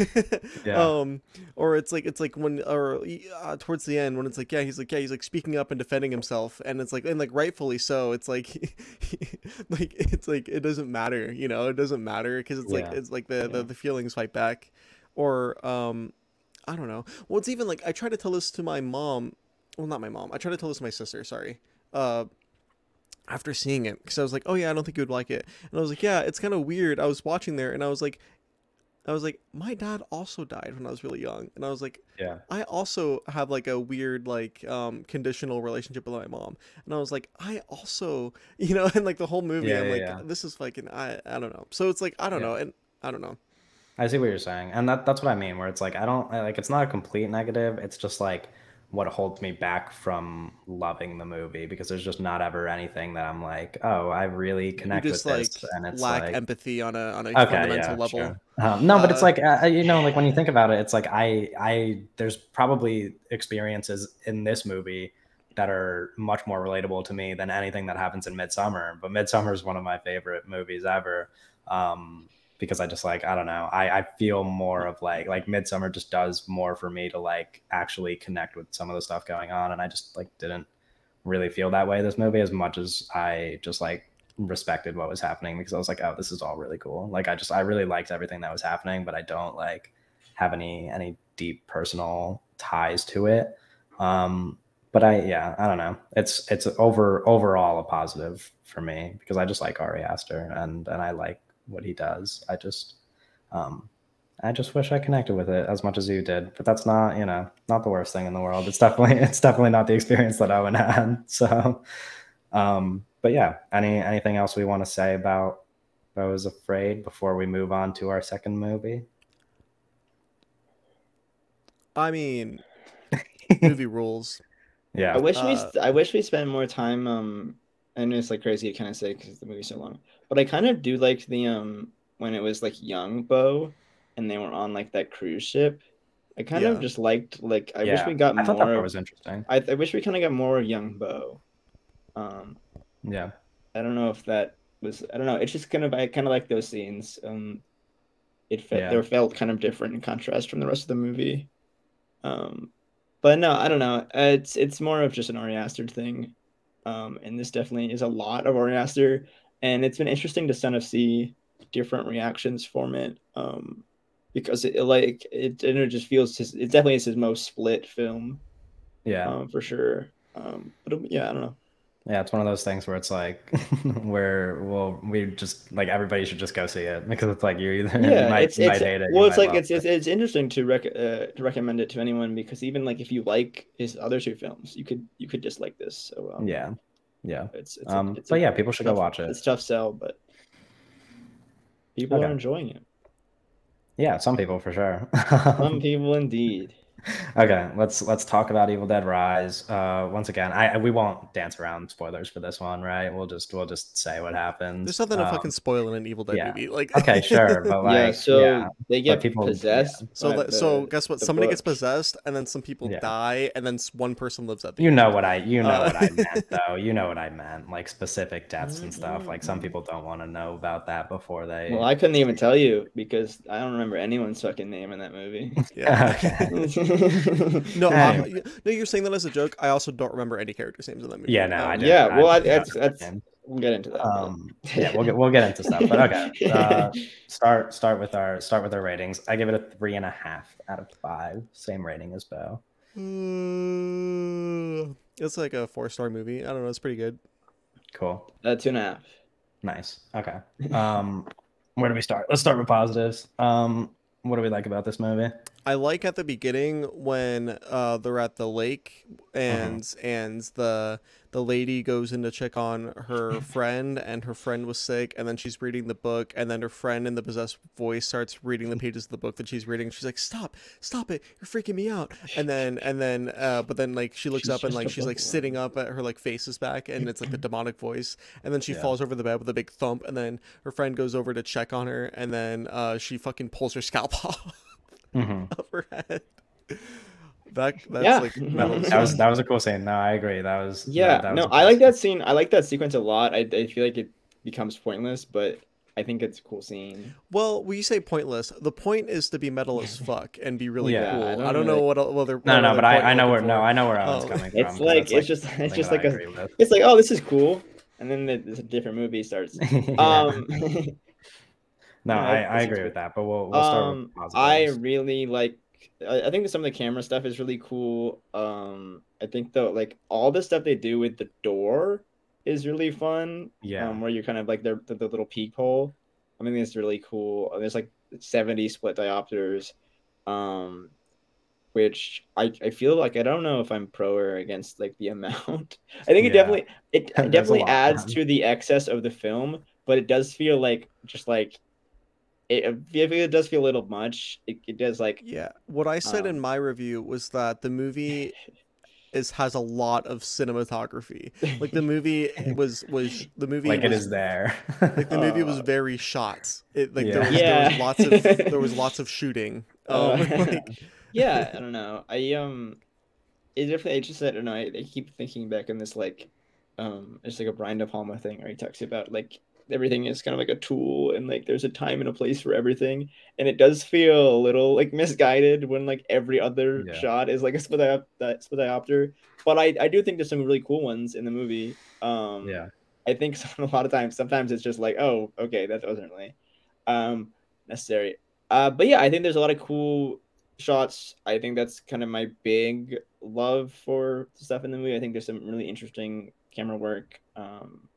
Yeah. um, or it's like it's like when or uh, towards the end when it's like yeah, he's like yeah, he's like speaking up and defending himself, and it's like and like rightfully so. It's like like it's like it doesn't matter, you know, it doesn't matter because it's like it's like the, the Yeah. the feelings fight back, or um, I don't know. Well, it's even like I try to tell this to my mom well, not my mom. I try to tell this to my sister. Sorry. Uh, after seeing it, because I was like, oh yeah, I don't think you would like it, and I was like, yeah, it's kind of weird. I was watching there, and I was like, I was like, my dad also died when I was really young, and I was like, Yeah. I also have like a weird like um conditional relationship with my mom, and I was like, I also, you know, and like the whole movie, Yeah, I'm yeah, like, yeah. this is fucking, I, I don't know. So it's like, I don't know, and I don't know. I see what you're saying, and that that's what I mean. Where it's like I don't I- like it's not a complete negative. It's just like what holds me back from loving the movie because there's just not ever anything that I'm like, oh, I really connect with like this, and it's lack like empathy on a on a okay, fundamental yeah, level. sure. Um, no, but it's Uh, like uh, you know, like when you think about it, it's like I I there's probably experiences in this movie that are much more relatable to me than anything that happens in Midsommar. But Midsommar is one of my favorite movies ever. Um, because I just like I don't know I, I feel more of like like Midsommar just does more for me to like actually connect with some of the stuff going on and I just like didn't really feel that way this movie as much as I just like respected what was happening because I was like oh this is all really cool. Like I just I really liked everything that was happening but I don't like have any any deep personal ties to it. Um but I yeah I don't know. It's it's over overall a positive for me because I just like Ari Aster and and I like what he does. I just um I just wish I connected with it as much as you did, but that's not, you know, not the worst thing in the world. It's definitely it's definitely not the experience that I Owen had. So um but yeah, any anything else we want to say about Beau is Afraid before we move on to our second movie? I mean, movie rules. Yeah. I wish we Uh, st- I wish we spent more time. Um, I know it's like crazy to kind of say because the movie's so long, but I kind of do like the um when it was like young Beau, and they were on like that cruise ship. I kind Yeah. of just liked like I wish we got I thought that more. was interesting. I, I wish we kind of got more of young Beau. Um, Yeah. I don't know if that was I don't know. It's just kind of I kind of like those scenes. Um, it felt Yeah. they felt kind of different in contrast from the rest of the movie. Um, but no, I don't know. It's it's more of just an Ari Aster thing. Um, and this definitely is a lot of Ari Aster, and it's been interesting to kind of see different reactions from it. Um, because it like it, it just feels his, it definitely is his most split film. Yeah. Um, for sure. Um, but um, yeah, I don't know. Yeah, it's one of those things where it's like where well we just like everybody should just go see it because it's like you're either yeah, you might, it's you it's might it. well, it's like it's, it's it's interesting to rec- uh, to recommend it to anyone because even like if you like his other two films, you could you could dislike this. So um, Yeah. Yeah. it's it's, a- Um it's but a yeah, people should go watch it. It's tough sell, but people Okay. are enjoying it. Yeah, some people for sure. Some people indeed. Okay, let's let's talk about Evil Dead Rise. Uh once again, I we won't dance around spoilers for this one, right? We'll just we'll just say what happens. There's nothing to Um, fucking spoil in an Evil Dead yeah. movie. Like Okay, sure, but like yeah, so yeah. they get people- possessed. So by that, so guess what? the Somebody gets possessed, and then some people Yeah. die, and then one person lives at the You end. know what I you know Uh, what I meant though. You know what I meant. Like specific deaths and stuff. Like some people don't want to know about that before they Well, I couldn't even tell you because I don't remember anyone's fucking name in that movie. Yeah. okay. No, Anyway. y- no, you're saying that as a joke. I also don't remember any characters' names in that movie. Yeah, no, I did. yeah, well, I- forgot that's- that's- we'll get into that. Um, yeah, we'll get we'll get into stuff, but okay. Uh, start start with our start with our ratings. I give it a three and a half out of five. Same rating as Beau. Uh, it's like a four star movie. I don't know. It's pretty good. Cool, uh, two and a half. nice. Okay. Um, where do we start? Let's start with positives. Um, what do we like about this movie? I like at the beginning when uh, they're at the lake and Mm-hmm. and the the lady goes in to check on her friend and her friend was sick and then she's reading the book and then her friend in the possessed voice starts reading the pages of the book that she's reading. She's like, "Stop! Stop it! You're freaking me out!" And then and then uh, but then like she looks She's up and like she's like sitting up at her like face is back and it's like the demonic voice and then she Yeah. falls over the bed with a big thump and then her friend goes over to check on her and then uh, she fucking pulls her scalp off Mhm. of her head. That that's Yeah. like That was, was- that was that was a cool scene. No, I agree. That was Yeah, that, that was no, a I cool like scene. that scene. I like that sequence a lot. I, I feel like it becomes pointless, but I think it's a cool scene. well, when you say pointless, the point is to be metal as fuck and be really Yeah, cool. I I don't don't, know what el- well, they're No, no, what but I, I know where looking no. I know where Owen's Oh. coming from. It's like that's, it's just it's just like a with. it's like oh this is cool, and then the, it's a different movie starts. Yeah. Um, no, yeah, I, I agree cool. with that, but we'll we'll start um, with I really like I, I think some of the camera stuff is really cool. Um, I think though like all the stuff they do with the door is really fun. Yeah. Um, where you're kind of like the, the, the little peephole. I mean, it's really cool. There's like 70 split diopters, um, which I, I feel like I don't know if I'm pro or against like the amount. I think it definitely it definitely adds to the excess of the film, but it does feel like just like it, it does feel a little much. It, it does like Yeah, what I said in Um, my review was that the movie is has a lot of cinematography. Like the movie was was the movie like it was, is there. like the movie was very shot. It like Yeah. there, was, there was lots of there was lots of shooting. Um, Uh, like, yeah, I don't know. I um, it definitely. I just I don't know. I, I keep thinking back on this like, um, it's like a Brian De Palma thing where he talks about like everything is kind of like a tool and like there's a time and a place for everything, and it does feel a little like misguided when like every other Yeah. shot is like a that split diopter. But I I do think there's some really cool ones in the movie. Um, yeah. I think a lot of times, sometimes it's just like, oh, okay, that wasn't really um, necessary. Uh, but yeah, I think there's a lot of cool shots. I think that's kind of my big love for stuff in the movie. I think there's some really interesting camera work. Um,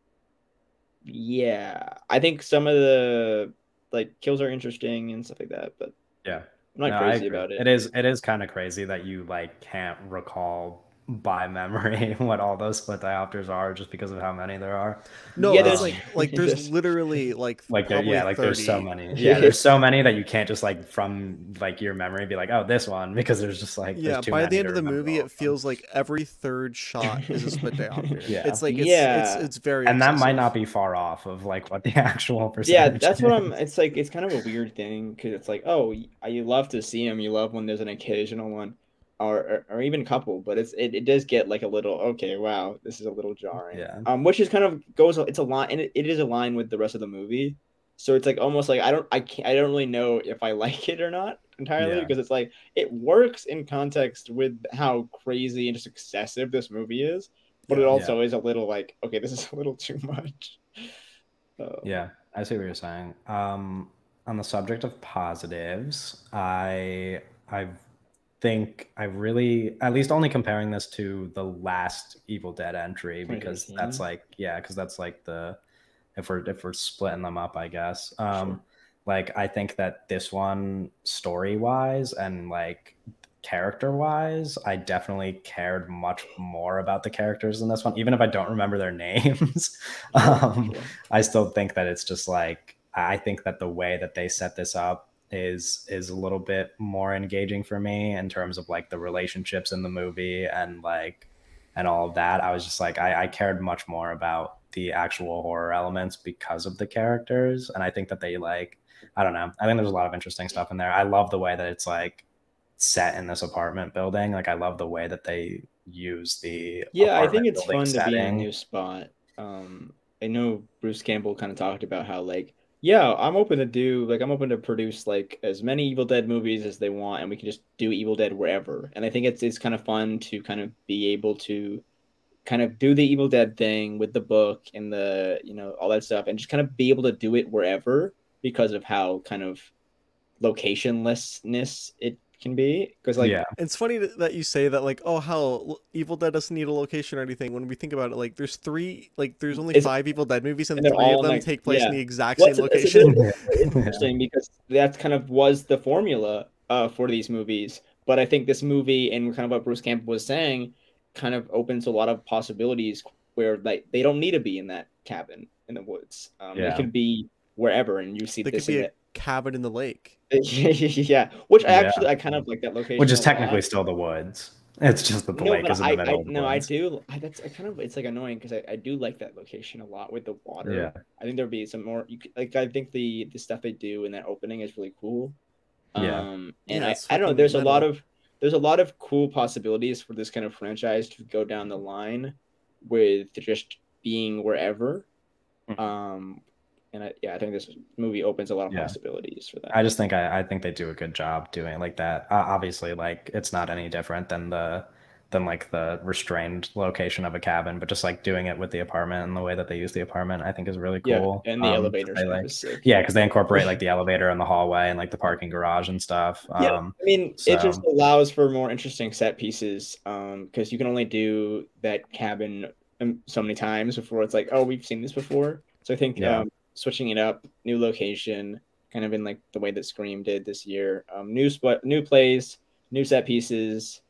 yeah, I think some of the like kills are interesting and stuff like that, but Yeah. I'm not No, crazy about it. It is it is kind of crazy that you like can't recall by memory what all those split diopters are just because of how many there are. no, Yeah, there's there's- like like there's there's- literally like Like there, yeah, like there's so many. Yeah, there's so many that you can't just like from like your memory be like, oh, this one because there's just like Yeah, too by many the end of the movie, it feels like every third shot is a split diopter. Yeah. it's like it's, Yeah. it's it's very and that might not be far off of like what the actual percentage. yeah percentage. that's what i'm it's like it's kind of a weird thing because it's like oh y- you love to see them you love when there's an occasional one or or, or even couple but it's it, it does get like a little okay wow this is a little jarring Yeah. um which is kind of goes it's a line and it, it is a line with the rest of the movie so it's like almost like i don't i can't i don't really know if i like it or not entirely Yeah. because it's like it works in context with how crazy and just excessive this movie is but it Yeah. also is a little like okay this is a little too much Uh, Yeah, I see what you're saying. Um, on the subject of positives, I I think I really, at least only comparing this to the last Evil Dead entry because 2013? that's like yeah, because that's like the if we're if we're splitting them up, I guess. Um, Sure. like I think that this one story wise and like character wise, I definitely cared much more about the characters in this one, even if I don't remember their names. um. I still think that it's just like I think that the way that they set this up is is a little bit more engaging for me in terms of like the relationships in the movie and like and all of that. I was just like I, I cared much more about the actual horror elements because of the characters. And I think that they like I don't know. I think there's a lot of interesting stuff in there. I love the way that it's like set in this apartment building. Like I love the way that they use the Yeah, I think it's fun to be in a new spot. Um, I know Bruce Campbell kind of talked about how like, yeah, I'm open to do like I'm open to produce like as many Evil Dead movies as they want, and we can just do Evil Dead wherever. And I think it's it's kind of fun to kind of be able to kind of do the Evil Dead thing with the book and the you know all that stuff, and just kind of be able to do it wherever because of how kind of locationlessness it can be. Because like yeah. It's funny that that you say that, like, oh, hell, Evil Dead doesn't need a location or anything. When we think about it, like, there's three, like, there's only It's- five Evil Dead movies, and, and they're three all of them like- take place yeah. in the exact What's- same it's- it's location. really interesting because that kind of was the formula uh, for these movies. But I think this movie and kind of what Bruce Campbell was saying kind of opens a lot of possibilities where like they don't need to be in that cabin in the woods. Um, Yeah. They could be wherever, and you see They could be in a cabin in the lake. It. yeah, which I Yeah. actually I kind of like that location, Which is technically lot. still the woods. It's just that the no, lake is in I, the middle I of the no, I do. I, that's I kind of it's like annoying because I, I do like that location a lot with the water. Yeah. I think there'd be some more. You could, like I think the the stuff they do in that opening is really cool. Yeah. Um, and Yeah, I, I don't know. fucking There's a lot of there's a lot of cool possibilities for this kind of franchise to go down the line with just being wherever. Mhm. Um, and I, yeah, I think this movie opens a lot of Yeah. possibilities for that. I just think I, I think they do a good job doing like that. Uh, obviously, like it's not any different than the than like the restrained location of a cabin, but just like doing it with the apartment and the way that they use the apartment, I think is really cool. Yeah, and the Um, elevator they, like- yeah, because they incorporate like the elevator and the hallway and like the parking garage and stuff. Yeah. Um, I mean, it just allows for more interesting set pieces um because you can only do that cabin um, so many times before it's like, oh, we've seen this before. So I think Yeah. um, switching it up, new location, kind of in like the way that Scream did this year, um, new spot, new plays, new set pieces,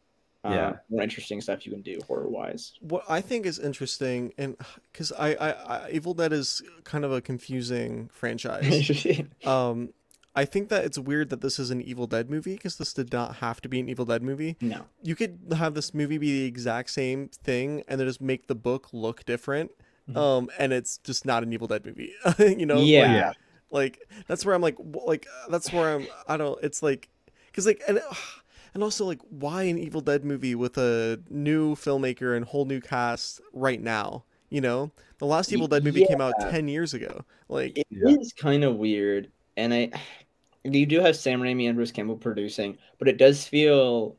um, Yeah. more interesting stuff you can do horror wise. What I think is interesting, and because I, I, I, Evil Dead is kind of a confusing franchise. um, I think that it's weird that this is an Evil Dead movie because this did not have to be an Evil Dead movie. no, You could have this movie be the exact same thing and then just make the book look different. Mhm. Um, and it's just not an Evil Dead movie. you know? Like- Yeah. yeah, like that's where i'm like like that's where i'm i don't it's like because like and and also like why an evil dead movie with a new filmmaker and whole new cast right now you know the last evil dead movie came out 10 years ago like It is Yeah. kind of weird, and I you do have Sam Raimi and Bruce Campbell producing, but it does feel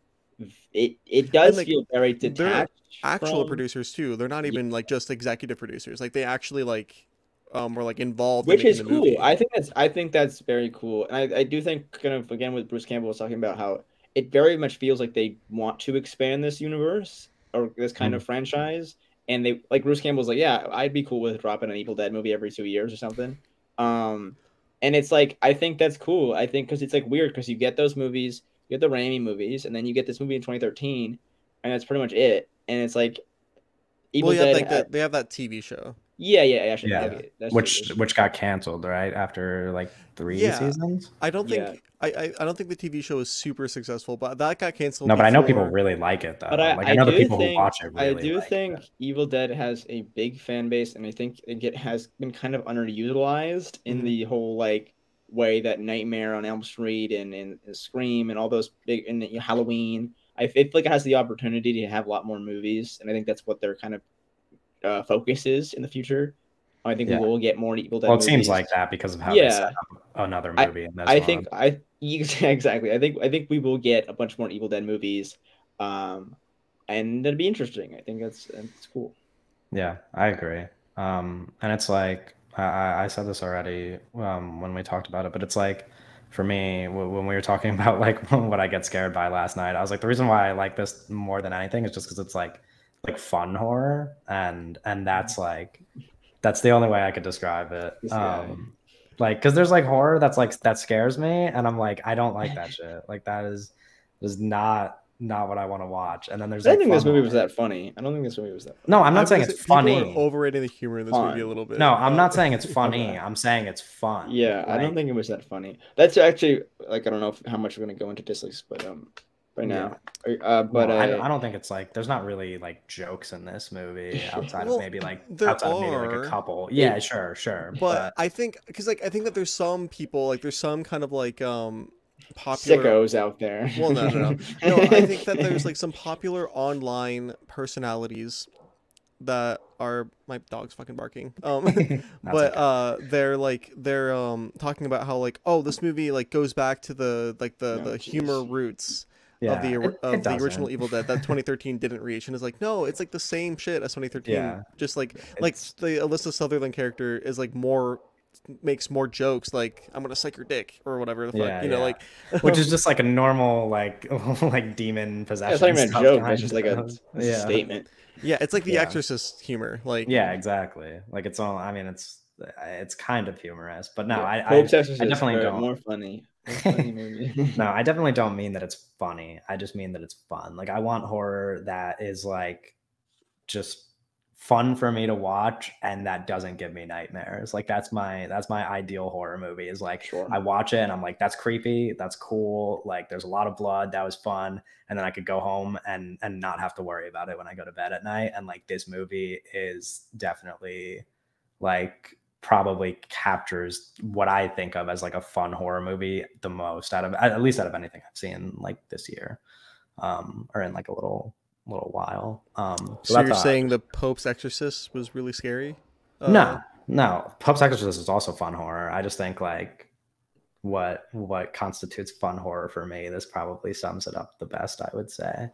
it it does like, feel very detached. Actual from- producers too they're not even like just executive producers like they actually like um were like involved which in is the cool. movie. I think that's I think that's very cool, and I, I do think kind of again with Bruce Campbell was talking about how it very much feels like they want to expand this universe or this kind of franchise, and they like Bruce Campbell's like, yeah, I'd be cool with dropping an Evil Dead movie every two years or something. Um, and it's like I think that's cool. I think because it's like weird because you get those movies, you get the Raimi movies, and then you get this movie in 2013, and that's pretty much it. And it's like Evil well you have Dead. like ha- that they have that tv show yeah, yeah, actually, Yeah. okay, that's which true. which got canceled right after like three Yeah. seasons. i don't think Yeah. I, I i don't think the tv show is super successful but that got canceled No, but I know people really like it though. But I, like I, I know the people think, who watch it really I do like think it. Evil Dead has a big fan base, and I think it has been kind of underutilized in Mhm. the whole like way that Nightmare on Elm Street and, and, and Scream and all those big and you know, Halloween. I feel like it has the opportunity to have a lot more movies, and I think that's what their kind of uh, focus is in the future. I think Yeah. we will get more Evil Dead. Well, it seems like that because of how Yeah. another I- movie in this I think I exactly. I think I think we will get a bunch more Evil Dead movies, um, and that'd be interesting. I think that's that's cool. Yeah, I agree. Um, and it's like I- I, I said this already um, when we talked about it, but it's like for me when we were talking about like what I get scared by last night, I was like the reason why I like this more than anything is just because it's like like fun horror, and and that's like that's the only way I could describe it. Um, like because there's like horror that's like that scares me, and I'm like I don't like that shit. Like that is is not not what I want to watch. And then there's I like don't think this movie was that funny. I don't think this movie was that. Funny. No, I'm I not was saying it's say, funny. are overrating the humor in this Fun. movie a little bit No, I'm Uh, not saying it's funny. I'm saying it's fun. Yeah, I don't think it was that funny. That's actually like I don't know if, how much we're gonna go into dislikes, but um, right now, uh, but no, I, uh, don't- I don't think it's like there's not really like jokes in this movie outside Well, of maybe like there outside of maybe like a couple. Yeah, sure, sure. but I think because like I think that there's some people like there's some kind of like um popular sickos out there. Well, no, no, no. no, I think that there's like some popular online personalities that are my dog's fucking barking. Um, but okay. uh, they're like they're um talking about how like oh this movie like goes back to the like the Oh, the humor roots yeah, of the it- of it the original. Evil Dead that 2013 didn't reach, and it's like no, it's like the same shit as 2013. Yeah. Just like like the Alyssa Sutherland character is like more makes more jokes like I'm gonna suck your dick or whatever the fuck Yeah, you know yeah. like which is just like a normal like like demon Yeah, possession. it's not even a joke. It's just like a of. it's a yeah. statement. yeah it's like the Yeah. Exorcist humor like Yeah, exactly. Like it's all. I mean, it's it's kind of humorous, but no, Yeah, I, I Pope's definitely don't. More funny. Funny no, I definitely don't mean that it's funny. I just mean that it's fun. Like I want horror that is like just fun for me to watch and that doesn't give me nightmares. Like that's my that's my ideal horror movie is like Sure. I watch it and I'm like that's creepy, that's cool, like there's a lot of blood, that was fun and then I could go home and and not have to worry about it when I go to bed at night and like this movie is definitely like probably captures what I think of as like a fun horror movie the most out of at least out of anything I've seen like this year, um, or in like a little little while. Um, So, that's you're a- saying the Pope's Exorcist was really scary? Uh, no, no, Pope's Exorcist is also fun horror. I just think like what what constitutes fun horror for me. This probably sums it up the best. I would say.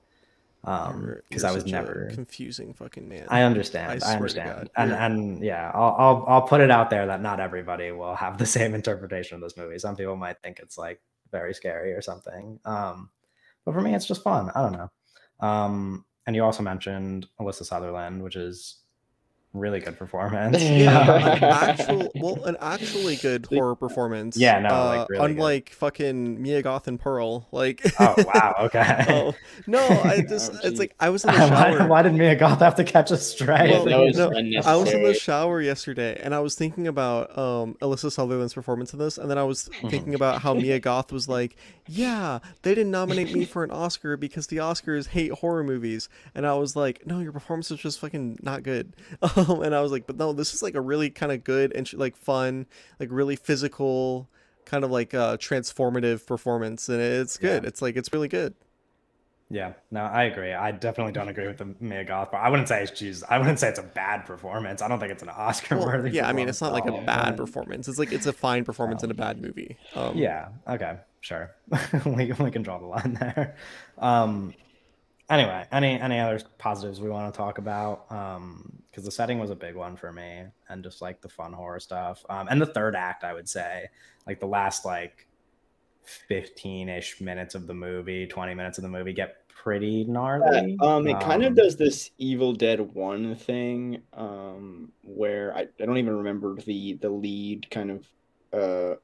um because I was never confusing fucking man. I understand. I, to understand. And you're- and yeah, I'll, I'll I'll put it out there that not everybody will have the same interpretation of this movie. Some people might think it's like very scary or something. Um, but for me, it's just fun. I don't know. Um, and you also mentioned Alyssa Sutherland, which is really good performance. yeah, an actual well, an actually good horror performance. Yeah, no, like, uh, really good. unlike fucking Mia Goth and Pearl. Like, oh wow. Okay. oh, no, I just Oh, it's like I was in the why, shower. why did Mia Goth have to catch a stray? Well, was no, I was in the shower yesterday and I was thinking about um Alyssa Sutherland's performance in this, and then I was Mm-hmm. thinking about how Mia Goth was like, Yeah, they didn't nominate me for an Oscar because the Oscars hate horror movies. And I was like, No, your performance is just fucking not good. Um, and I was like, But no, this is like a really kind of good and like fun, like really physical, kind of like uh transformative performance. And it's good. Yeah. It's like it's really good. Yeah, no, I agree. I definitely don't agree with the Mia Goth part. I wouldn't say she's. I wouldn't say it's a bad performance. I don't think it's an Oscar Well, worthy. yeah, I mean, it's not like a bad performance. It's like it's a fine performance in a bad movie. Um, Yeah. Okay. Sure. we we can draw the line there. Um. Anyway, any any other positives we want to talk about? Um, because the setting was a big one for me, and just like the fun horror stuff. Um, and the third act, I would say, like the last like fifteen ish minutes of the movie, twenty minutes of the movie, get pretty gnarly. um, it kind of Um, does this Evil Dead One thing, um, where I, I don't even remember the the lead kind of uh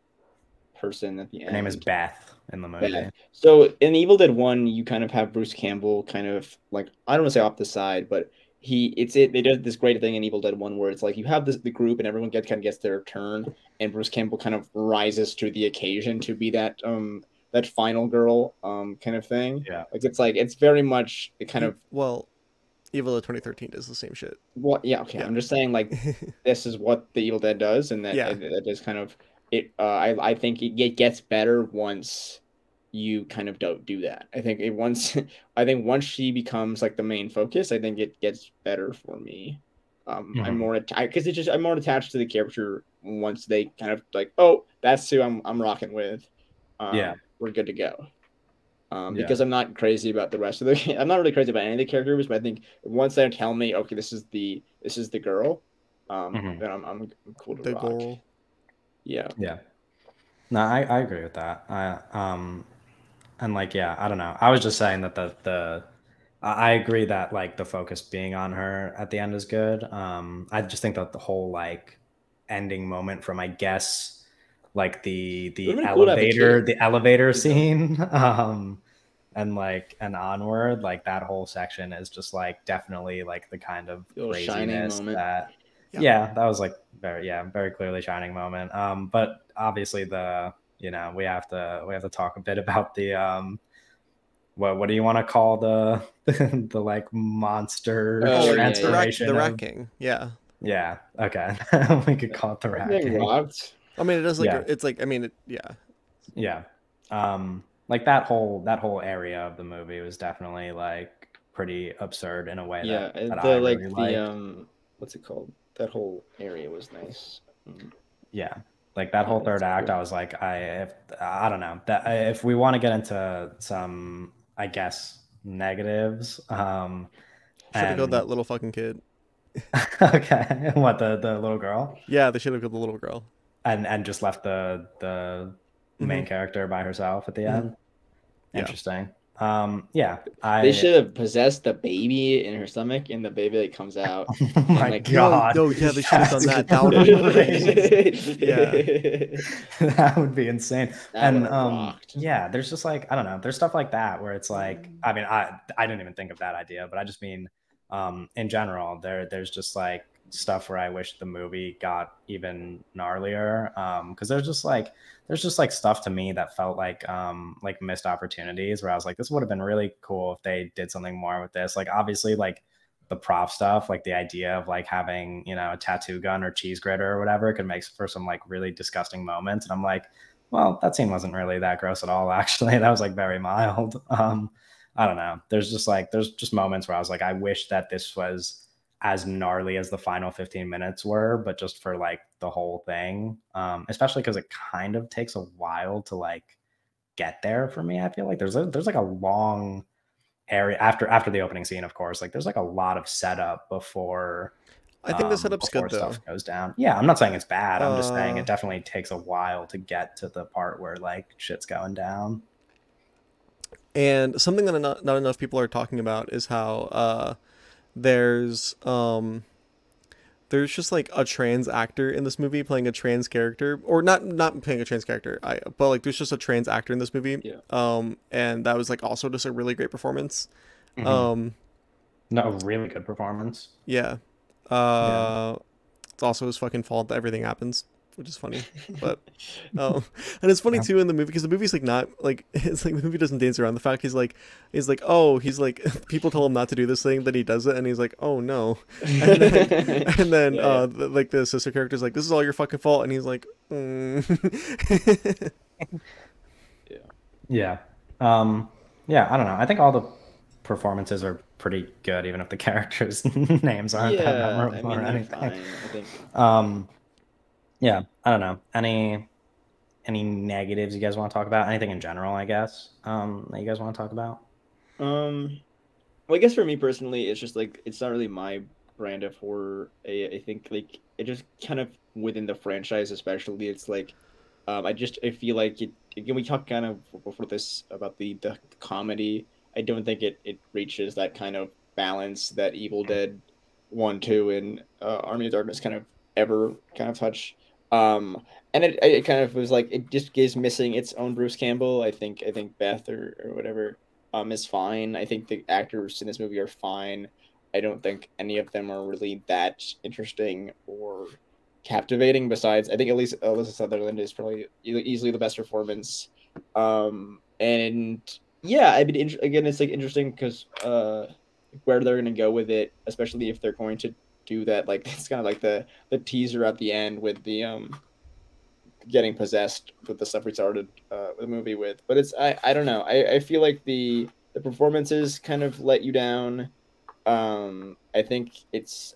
person at the end. Her name is Beth in the movie. Beth. So in Evil Dead One, you kind of have Bruce Campbell kind of like I don't want to say off the side, but he it's it they did this great thing in Evil Dead One where it's like you have this the group and everyone gets kind of gets their turn, and Bruce Campbell kind of rises to the occasion to be that um that final girl um kind of thing. Yeah. Like it's like it's very much it kind of well, Evil Dead 2013 does the same shit. Well, yeah okay Yeah. I'm just saying like this is what the Evil Dead does, and that Yeah. that is kind of it. Uh, I I think it get- gets better once you kind of don't do that. I think it once I think once she becomes like the main focus, I think it gets better for me. Um, I'm Mhm. more attached because it's just I'm more attached to the character once they kind of like oh that's who I'm I'm rocking with. Um, Yeah. we're good to go. Um, Yeah. because I'm not crazy about the rest of the. I'm not really crazy about any of the characters, but I think once they tell me, okay, this is the this is the girl, um, Mhm. then I'm, I'm cool to the rock. goal. Yeah, Yeah. No, I, I agree with that. I um and like yeah, I don't know. I was just saying that the the I agree that like the focus being on her at the end is good. Um I just think that the whole like ending moment from I guess like the the Would've cool to have a elevator the elevator scene um and like and onward like that whole section is just like definitely like the kind of craziness that Yeah. yeah. that was like very yeah very clearly shining moment um but obviously the you know we have to we have to talk a bit about the um what what do you want to call the the, like monster Oh, yeah, the, rat, transformation the of- Yeah. yeah okay we could call it the rat Getting King. rocked. I mean, it does like Yeah. it's like I mean, it, yeah. yeah um like that whole that whole area of the movie was definitely like pretty absurd in a way Yeah, that, that the I like really the liked. um, what's it called? That whole area was nice. Mm. yeah like that whole third that's act cool. i was like i if i don't know that if we want to get into some i guess negatives um Should have killed that little fucking kid. okay what the the little girl Yeah, they should have killed the little girl. and and just left the the main character by herself at the Mhm. end Yeah. interesting um yeah i They should have possessed the baby in her stomach, and the baby that comes out. oh my like, god No, yeah, they should have done that. That would would be yeah. that would be insane and um rocked. yeah there's just like i don't know there's stuff like that where it's like i mean i i didn't even think of that idea but i just mean um in general there there's just like stuff where i wish the movie got even gnarlier um because there's just like there's just like stuff to me that felt like um like missed opportunities where i was like this would have been really cool if they did something more with this. Like obviously like the prop stuff like the idea of like having you know a tattoo gun or cheese grater or whatever could make for some like really disgusting moments and i'm like well that scene wasn't really that gross at all actually. That was like very mild. Um i don't know. There's just like there's just moments where i was like i wish that this was as gnarly as the final 15 minutes were but just for like the whole thing um especially because it kind of takes a while to like get there for me i feel like there's a there's like a long area after after the opening scene, of course. Like there's like a lot of setup before. I think the um, setup's before good though. Stuff goes down. Yeah, I'm not saying it's bad. I'm just saying Uh, it definitely takes a while to get to the part where like shit's going down. And something that not, not enough people are talking about is how uh, there's um, there's just like a trans actor in this movie playing a trans character, or not not playing a trans character, I but like there's just a trans actor in this movie. Yeah. Um, and that was like also just a really great performance. Mhm. Um, a really good performance. yeah. Uh, it's also his fucking fault that everything happens, which is funny. But um, and it's funny Yeah. too in the movie because the movie's like not like it's like the movie doesn't dance around the fact he's like he's like oh he's like people tell him not to do this thing but he does it and he's like oh no and then, and then Yeah, uh the, like the sister character's like this is all your fucking fault and he's like mm. Yeah. Um, yeah, I don't know. I think all the performances are pretty good, even if the characters' names aren't that yeah, I memorable mean, or anything. fine. I Um, yeah, I don't know. Any any negatives you guys want to talk about? Anything in general, I guess. Um, that you guys want to talk about? Um, well, I guess for me personally, it's just like it's not really my brand of horror. I, I think like it just kind of within the franchise, especially, it's like, um, I just I feel like it. Again, we talked kind of before this about the the comedy. I don't think it it reaches that kind of balance that Evil Dead one, two, and uh, Army of Darkness kind of ever kind of touch. Um, and it, it kind of was like it just is missing its own Bruce Campbell. I think I think Beth or, or whatever um is fine. I think the actors in this movie are fine. I don't think any of them are really that interesting or captivating. Besides, I think at least Alyssa Sutherland is probably easily the best performance. Um, and yeah, I mean, again, it's like interesting because uh, where they're gonna go with it, especially if they're going to do that. Like it's kind of like the the teaser at the end with the um getting possessed with the stuff we started uh, the movie with. But it's I, I don't know. I, I feel like the the performances kind of let you down. Um, I think it's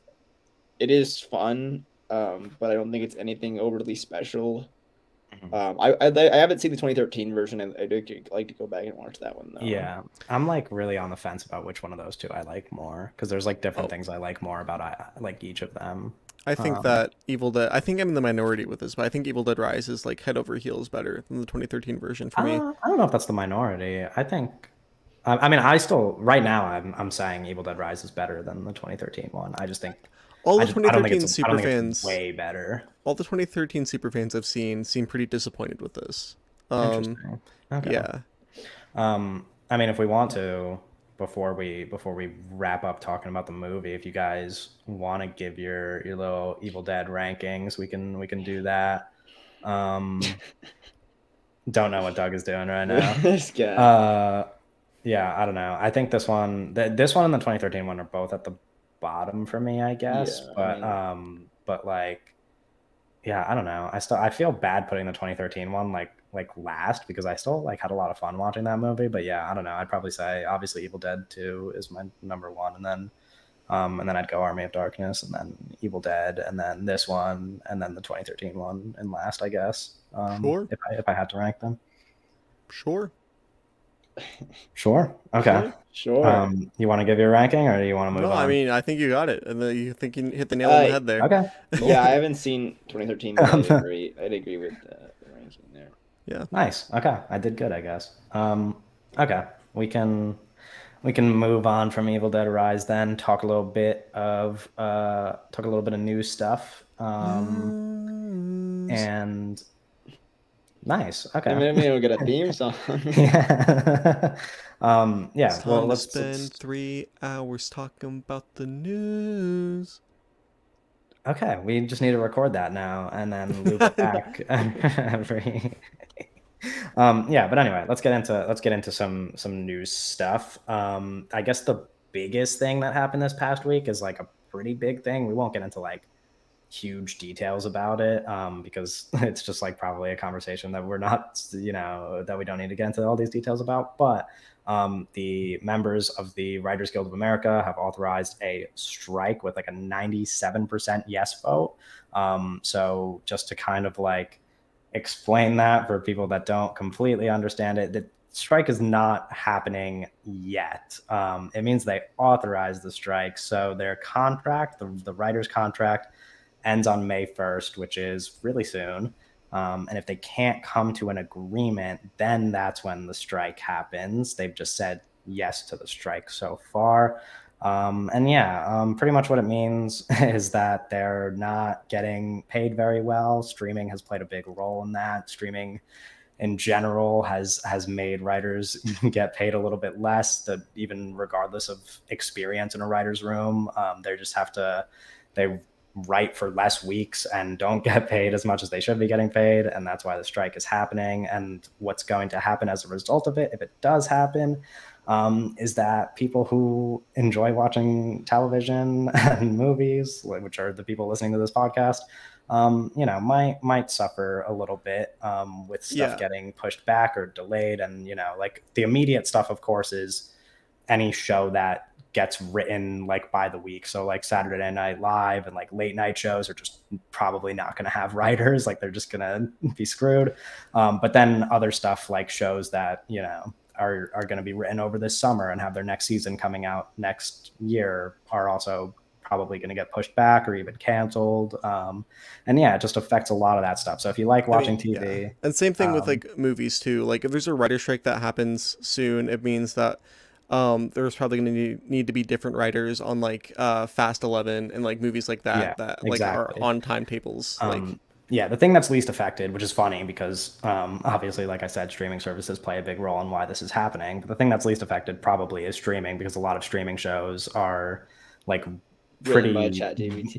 it is fun, um, but I don't think it's anything overly special. Mhm. Um, I, I I haven't seen the 2013 version, and I do like to go back and watch that one though. Yeah, I'm like really on the fence about which one of those two I like more because there's like different Oh. things I like more about I like each of them. I think Um, that Evil Dead I think I'm in the minority with this but I think Evil Dead Rise is like head over heels better than the 2013 version for me Uh, I don't know if that's the minority. I think. I I mean, I still right now I'm I'm saying Evil Dead Rise is better than the 2013 one. I just think all the just- I don't think 2013 it's- super don't think it's fans way better. all the 2013 super fans I've seen seem pretty disappointed with this um Interesting. Okay. yeah Um, I mean, if we want to, before we before we wrap up talking about the movie, if you guys want to give your your little Evil Dead rankings, we can we can do that. Um, don't know what Doug is doing right now. this guy. Uh, yeah, I don't know. I think this one, th- this one and the 2013 one are both at the bottom for me, I guess. Yeah, I but mean- um, but like, yeah, I don't know. I still I feel bad putting the 2013 one like like last because I still like had a lot of fun watching that movie. But yeah, I don't know. I'd probably say obviously Evil Dead 2 is my number one, and then um, and then I'd go Army of Darkness, and then Evil Dead, and then this one, and then the 2013 one, and last, I guess. Um, Sure. If I if I had to rank them. sure Sure. Okay. Sure. Um, you want to give your ranking, or do you want to move on? no on? I mean I think you got it and then you think you hit the nail on the Uh, head there okay. yeah, I haven't seen 2013. But I'd agree. I'd agree with uh, the ranking there. Yeah. Nice. Okay, I did good, I guess. Um, okay, we can we can move on from Evil Dead Rise then. Talk a little bit of uh, talk a little bit of new stuff. Um, and nice. I Okay. mean, maybe we'll get a theme song. yeah. um, yeah. It's time Well, let's, spend let's- three hours talking about the news. Okay, we just need to record that now and then loop it back every. um, yeah, but anyway, let's get into let's get into some some news stuff. Um, I guess the biggest thing that happened this past week is like a pretty big thing. We won't get into like huge details about it um, because it's just like probably a conversation that we're not, you know, that we don't need to get into all these details about. But um, the members of the Writers Guild of America have authorized a strike with like a 97% yes vote. Um, so just to kind of like explain that for people that don't completely understand it, that strike is not happening yet. Um, it means they authorized the strike. So their contract, the, the writer's contract, ends on May 1st, which is really soon. Um, and if they can't come to an agreement, then that's when the strike happens. They've just said yes to the strike so far. Um, and yeah, um, pretty much what it means is that they're not getting paid very well. Streaming has played a big role in that. Streaming in general has has made writers get paid a little bit less that even regardless of experience in a writer's room um, they just have to they write for less weeks and don't get paid as much as they should be getting paid and that's why the strike is happening and what's going to happen as a result of it if it does happen um, is that people who enjoy watching television and movies which are the people listening to this podcast um, you know, might might suffer a little bit um, with stuff Yeah. getting pushed back or delayed. And you know, like the immediate stuff, of course, is any show that gets written like by the week. So like Saturday Night Live and like late night shows are just probably not going to have writers. Like they're just going to be screwed. Um, but then other stuff like shows that you know are are going to be written over this summer and have their next season coming out next year are also probably going to get pushed back or even canceled. Um, and yeah, it just affects a lot of that stuff. So if you like I mean, watching yeah. TV, And same thing with Um, like movies too. Like if there's a writer strike that happens soon, it means that um, there's probably going to need, need to be different writers on like uh, Fast Eleven and like movies like that Yeah, that like exactly. are on timetables. like um, yeah, the thing that's least affected, which is funny because um, obviously, like I said, streaming services play a big role in why this is happening. But the thing that's least affected probably is streaming because a lot of streaming shows are like pretty by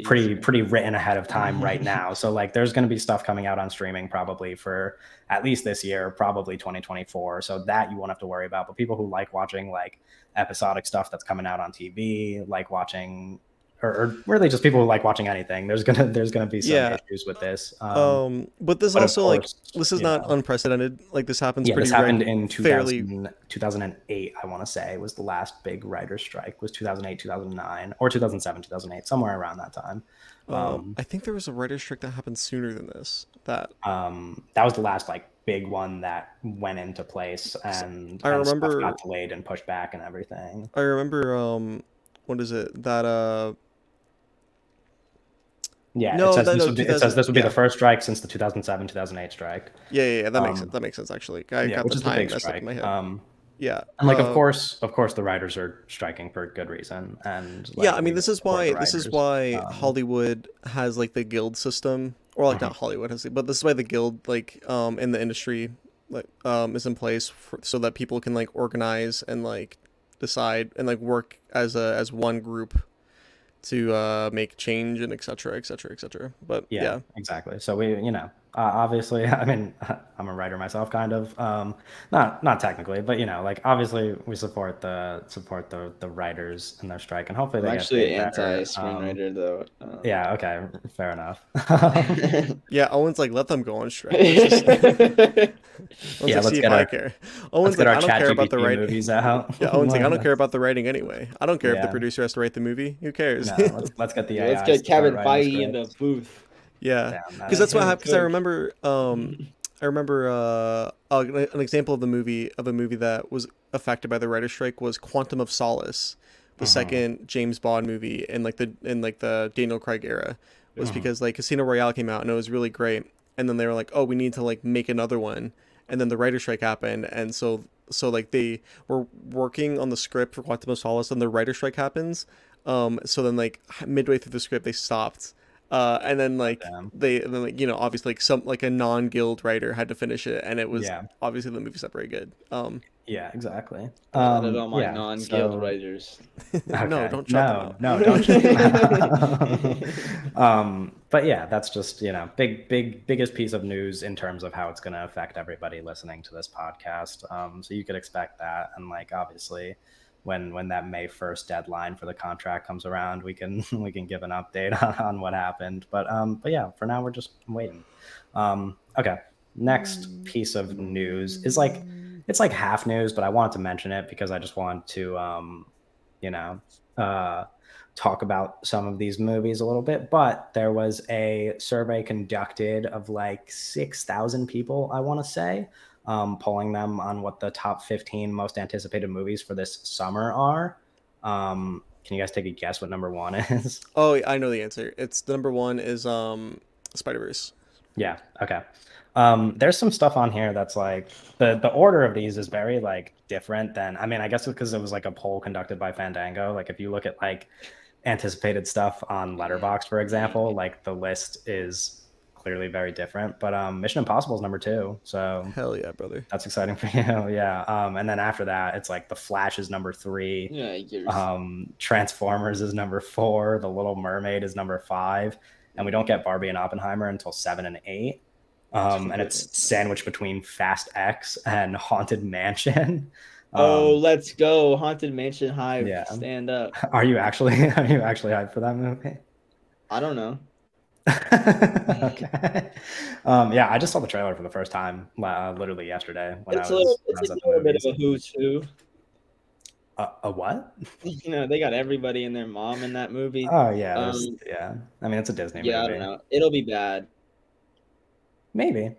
pretty so- pretty written ahead of time right now. So like there's going to be stuff coming out on streaming probably for at least this year probably 2024 so that you won't have to worry about. But people who like watching like episodic stuff that's coming out on tv like watching or, or really just people who like watching anything there's gonna there's gonna be some Yeah. issues with this um, um, but this but also like this is not know. unprecedented. Like this happens yeah, pretty this happened in fairly 2008, I want to say, was the last big writer strike, was 2008, 2009, or 2007, 2008, somewhere around that time. Um, Um, I think there was a writer strike that happened sooner than this. That um, that was the last like big one that went into place, and, I remember- got delayed and pushed back and everything. I remember. Um, what is it? That uh, Yeah, No, it says, that- this, no, would be, it says this would be yeah. the first strike since the 2007, 2008 strike. yeah, yeah, yeah that makes Um, sense. That makes sense actually. I yeah, got which the is the big strike. in my head. Um, yeah, and like, uh, of course, of course, the writers are striking for good reason. And yeah i mean this is why this is why Um, hollywood has like the guild system or like Uh-huh. not hollywood has but this is why the guild like um in the industry like um is in place for, so that people can like organize and like decide and like work as a as one group to uh make change and etc etc etc but yeah, yeah, exactly. So we you know uh, obviously i mean i'm a writer myself kind of um not not technically but you know like obviously we support the support the the writers and their strike and hopefully I'm they get actually paid an better. anti Um, screenwriter though. Um, yeah okay fair enough yeah owen's like let them go on strike Let's just- Yeah, let's see get if I our- care. Owen's like, our I don't care about the writing. movies out Yeah, Owen's like, I don't care about the writing anyway. I don't care if the producer has to write the movie. Who cares? no, let's, let's get the Yeah, let's get Kevin writing Feige in the scripts. Yeah. because that's what happened. Because I remember, um, I remember uh, uh, an example of the movie of a movie that was affected by the writer's strike was Quantum of Solace, the Uh-huh. second James Bond movie in like the in like the Daniel Craig era, was Uh-huh. because like Casino Royale came out and it was really great, and then they were like, oh, we need to like make another one, and then the writer's strike happened, and so so like they were working on the script for Quantum of Solace, and the writer's strike happens, um, so then like midway through the script they stopped. Uh, and then like Damn. they and then like you know obviously like some like a non-guild writer had to finish it and it was Yeah. obviously the movie's not very good um yeah exactly Shout out Um, all my yeah, non-guild so- writers. no don't shout no, them out no, don't. shout them um, but yeah, that's just you know big, big, biggest piece of news in terms of how it's going to affect everybody listening to this podcast. Um, so you could expect that, and like obviously, when when that May first deadline for the contract comes around, we can we can give an update on, on what happened. But um, but yeah, for now we're just waiting. Um, okay, next piece of news is like it's like half news, but I wanted to mention it because I just want to um, you know, uh, talk about some of these movies a little bit. But there was a survey conducted of like 6,000 people, I want to say, um, polling them on what the top 15 most anticipated movies for this summer are. Um, can you guys take a guess what number one is? Oh, I know the answer. It's the number one is um Spider Verse. Yeah. Okay. Um, there's some stuff on here that's like the the order of these is very like different than I mean I guess because it was like a poll conducted by Fandango. Like if you look at like anticipated stuff on Letterboxd, for example, like the list is clearly very different. But um, Mission Impossible is number two, so Hell yeah, brother. that's exciting for you. yeah. Um, and then after that, it's like The Flash is number three. Yeah, Um, Transformers is number four. The Little Mermaid is number five, and we don't get Barbie and Oppenheimer until seven and eight. Um, and it's sandwiched between Fast X and Haunted Mansion. oh, Um, let's go, Haunted Mansion Hive. yeah. Stand up. are you actually are you actually hyped for that movie? I don't know. okay. Um, yeah, I just saw the trailer for the first time, uh, literally yesterday when It's I a was, little, when I was a little bit of a who's who. A, a what? You know, they got everybody and their mom in that movie. Oh yeah, Um, yeah. I mean, it's a Disney yeah, I don't know. It'll be bad. Maybe,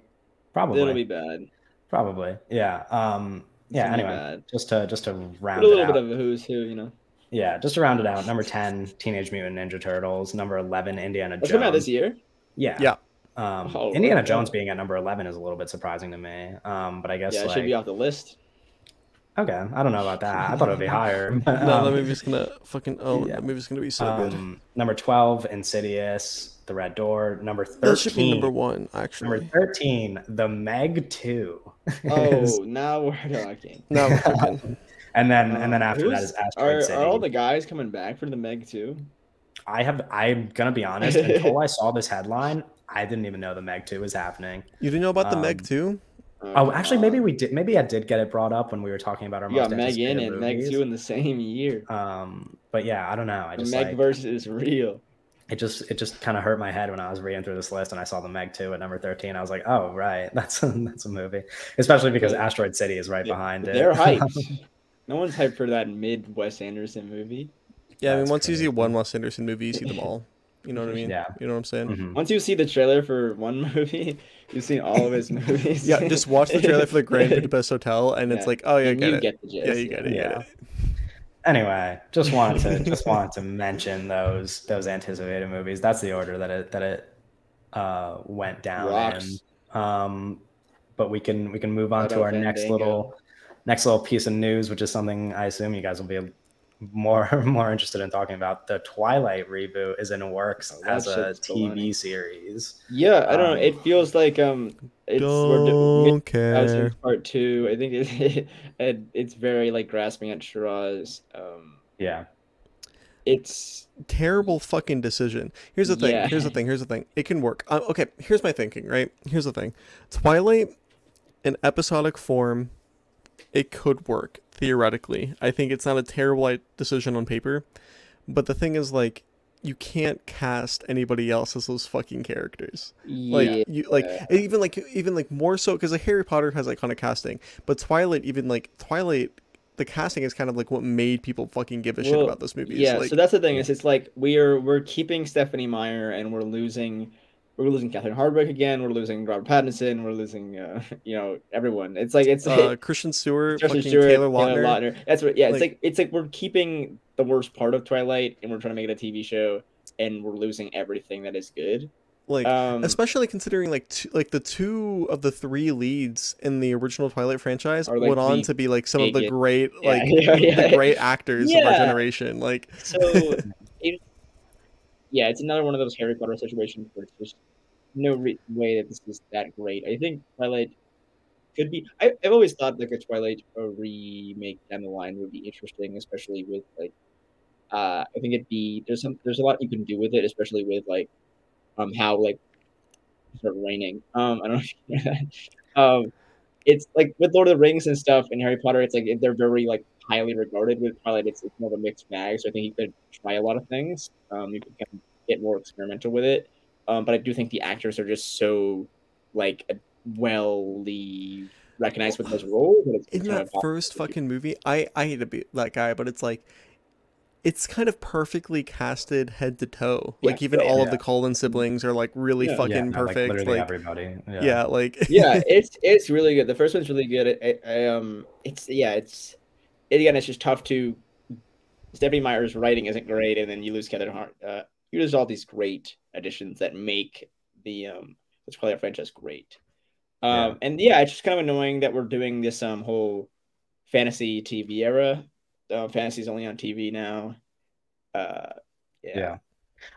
probably, It'll be bad. probably. Yeah. Um. Yeah. gonna Anyway, bad. just to just to But round a it little out. bit of a who's who, you know. Yeah, just to round it out. Number ten, Teenage Mutant Ninja Turtles. Number eleven, Indiana It's Jones. coming out this year. Yeah. Yeah. Um, Oh, Indiana okay. Jones being at number eleven is a little bit surprising to me. Um, but I guess Yeah, it like should be off the list. okay, I don't know about that. I thought it would be higher. but, No, um, that movie's gonna fucking oh, yeah. that movie's gonna be so good. Um, number 12, Insidious, The Red Door. Number 13, That should be number one, actually. number 13, The Meg 2. Oh, is- now we're talking. No, we're cooking. and then and then Uh, after that who's- is Asteroid Are, City. are all the guys coming back for the Meg 2? I have I'm gonna be honest, until I saw this headline, I didn't even know the Meg 2 was happening. You didn't know about the Meg Um, too? Oh, actually, maybe God. we did. Maybe I did get it brought up when we were talking about our You most got Meg in and Meg two in the same year. Um, but yeah, I don't know. I The just Meg like, versus is real. it just it just kind of hurt my head when I was reading through this list and I saw the Meg 2 at number 13. I was like, oh right, that's a, that's a movie. Especially because Yeah. Asteroid City is right They- behind it. They're hyped. no one's hyped for that mid Wes Anderson movie. Yeah, I mean That's once you see one Wes Anderson movie, you see them all. You know what I mean? Yeah. You know what I'm saying? Mhm. Once you see the trailer for one movie, you've seen all of his movies. Yeah, just watch the trailer for the Grand Budapest Hotel, and it's like, oh yeah, I get you it. get the gist. yeah, you get it. You Yeah. get it. Anyway, just wanted to just wanted to mention those those anticipated movies. That's the order that it that it uh, went down Rocks. in. Um, but we can we can move on Shout to out our next Fandango. little next little piece of news, which is something I assume you guys will be more more interested in talking about. The Twilight reboot is in works Oh, as a TV funny. series. Yeah, I don't Um, know. It feels like um, it's we're do- Don't care. part two. I think it, it it's very like grasping at straws. Um, Yeah. it's Terrible fucking decision. Here's the thing. Yeah. Here's the thing. Here's the thing. It can work. Uh, okay, here's my thinking. Right. Here's the thing. Twilight, in episodic form, it could work theoretically. I think it's not a terrible decision on paper, but the thing is like. You can't cast anybody else as those fucking characters. like yeah. you like even like even like more so because like Harry Potter has iconic casting, but Twilight even like Twilight, the casting is kind of like what made people fucking give a shit about those movies. Yeah, like, so that's the thing is it's like we're we're keeping Stephenie Meyer and we're losing we're losing Catherine Hardwicke again. We're losing Robert Pattinson. We're losing uh, you know everyone. It's like it's uh, Kristen Stewart, fucking Stewart, Taylor Lautner. That's what. Yeah, it's Like- like it's like we're keeping the worst part of Twilight and we're trying to make it a TV show, and we're losing everything that is good. Like Um, especially considering like two, like the two of the three leads in the original Twilight franchise like, went on to be like some of the great Yeah, like yeah, yeah. the great actors of our generation. Like so, it, yeah, it's another one of those Harry Potter situations where there's no re- way that this is that great. I think Twilight could be. I, I've always thought like a Twilight a remake down the line would be interesting, especially with like. Uh, I think it'd be there's some there's a lot you can do with it, especially with like, um, how like, start raining. Um, I don't know if you know that. Um, it's like with Lord of the Rings and stuff and Harry Potter, it's like they're very like highly regarded. With Twilight, it's, it's more of a mixed bag. So I think you could try a lot of things. Um, you could kind of get more experimental with it. Um, but I do think the actors are just so like well recognized with those roles. That it's in that first fucking movie, I I hate to be that guy, but it's like it's kind of perfectly casted head to toe. Yeah, Like even yeah, all of the Cullen siblings are like really Yeah. fucking yeah, perfect. Like Like, everybody. Yeah. yeah. like yeah, it's it's really good. The first one's really good. I, I, I, um, it's yeah, it's it, again, it's just tough to. Stephenie Meyer's writing isn't great, and then you lose Kevin Hart. Uh, you lose all these great additions that make the um, the Twilight franchise great. Um, Yeah. and yeah, it's just kind of annoying that we're doing this um whole fantasy TV era. Uh, fantasy's only on TV now. Uh, yeah. Yeah.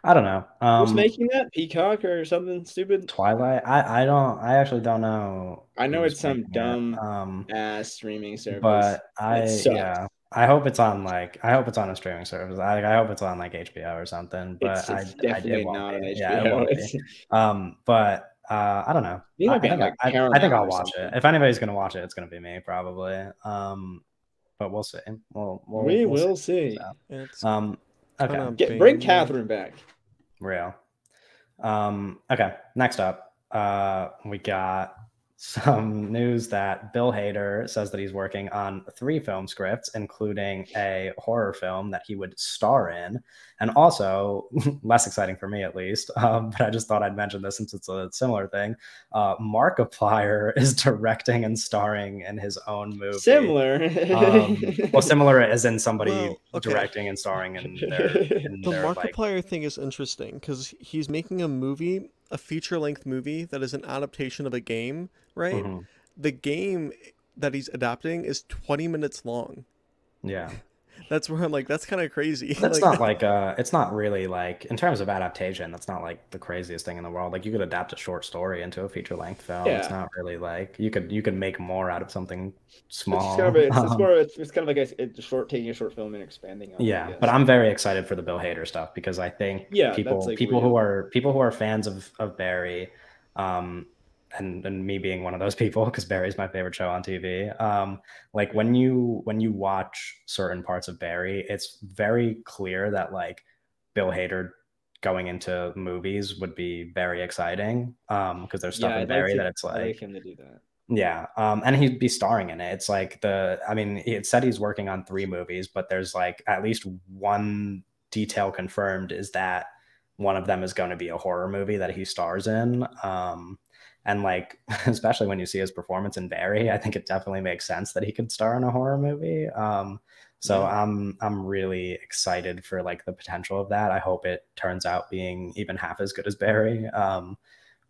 I don't know. Who's Um, making that? Peacock or something stupid? Twilight. I I don't. I actually don't know. I know it's some making it. dumb Um, ass streaming service. but I yeah. I hope it's on like I hope it's on a streaming service. I I hope it's on like HBO or something. But it's, it's I, definitely I, it won't not on. HBO. Yeah, it won't be. It's- Um, but uh, I don't know. I, I think, like, I, I, think I'll watch something. it. If anybody's gonna watch it, it's gonna be me probably. Um, but we'll see. We'll, we'll we we'll will see. So, it's Um, okay, Get bring. Catherine back. real. Um, okay, next up, uh, we got some news that Bill Hader says that he's working on three film scripts, including a horror film that he would star in. And also, less exciting for me at least, um, but I just thought I'd mention this since it's a similar thing. Uh, Markiplier is directing and starring in his own movie. Similar. Um, well, similar as in somebody Well, okay. directing and starring in their, in the their like, Markiplier thing is interesting because he's making a movie, a feature length movie that is an adaptation of a game, right? Mhm. The game that he's adapting is 20 minutes long. yeah. That's where I'm like, that's kind of crazy. That's Like, not like uh it's not really like in terms of adaptation, that's not like the craziest thing in the world. Like you could adapt a short story into a feature length film. Yeah. It's not really like you could you could make more out of something It's, small. kind of a, it's, it's more. It's, it's kind of like a, a short, taking a short film and expanding on. it, yeah, guess. but I'm very excited for the Bill Hader stuff because I think Yeah, people like, people real. who are people who are fans of of Barry, um, and and me being one of those people because Barry's my favorite show on TV. Um, like when you when you watch certain parts of Barry, it's very clear that like Bill Hader going into movies would be very exciting. Um, because there's stuff Yeah, in like Barry to- that it's like like him to do that. yeah, um, and he'd be starring in it. It's like the, I mean, it said he's working on three movies, but there's like at least one detail confirmed is that one of them is going to be a horror movie that he stars in. Um, and like, especially when you see his performance in Barry, I think it definitely makes sense that he could star in a horror movie. Um, so Yeah. I'm I'm really excited for like the potential of that. I hope it turns out being even half as good as Barry. Um,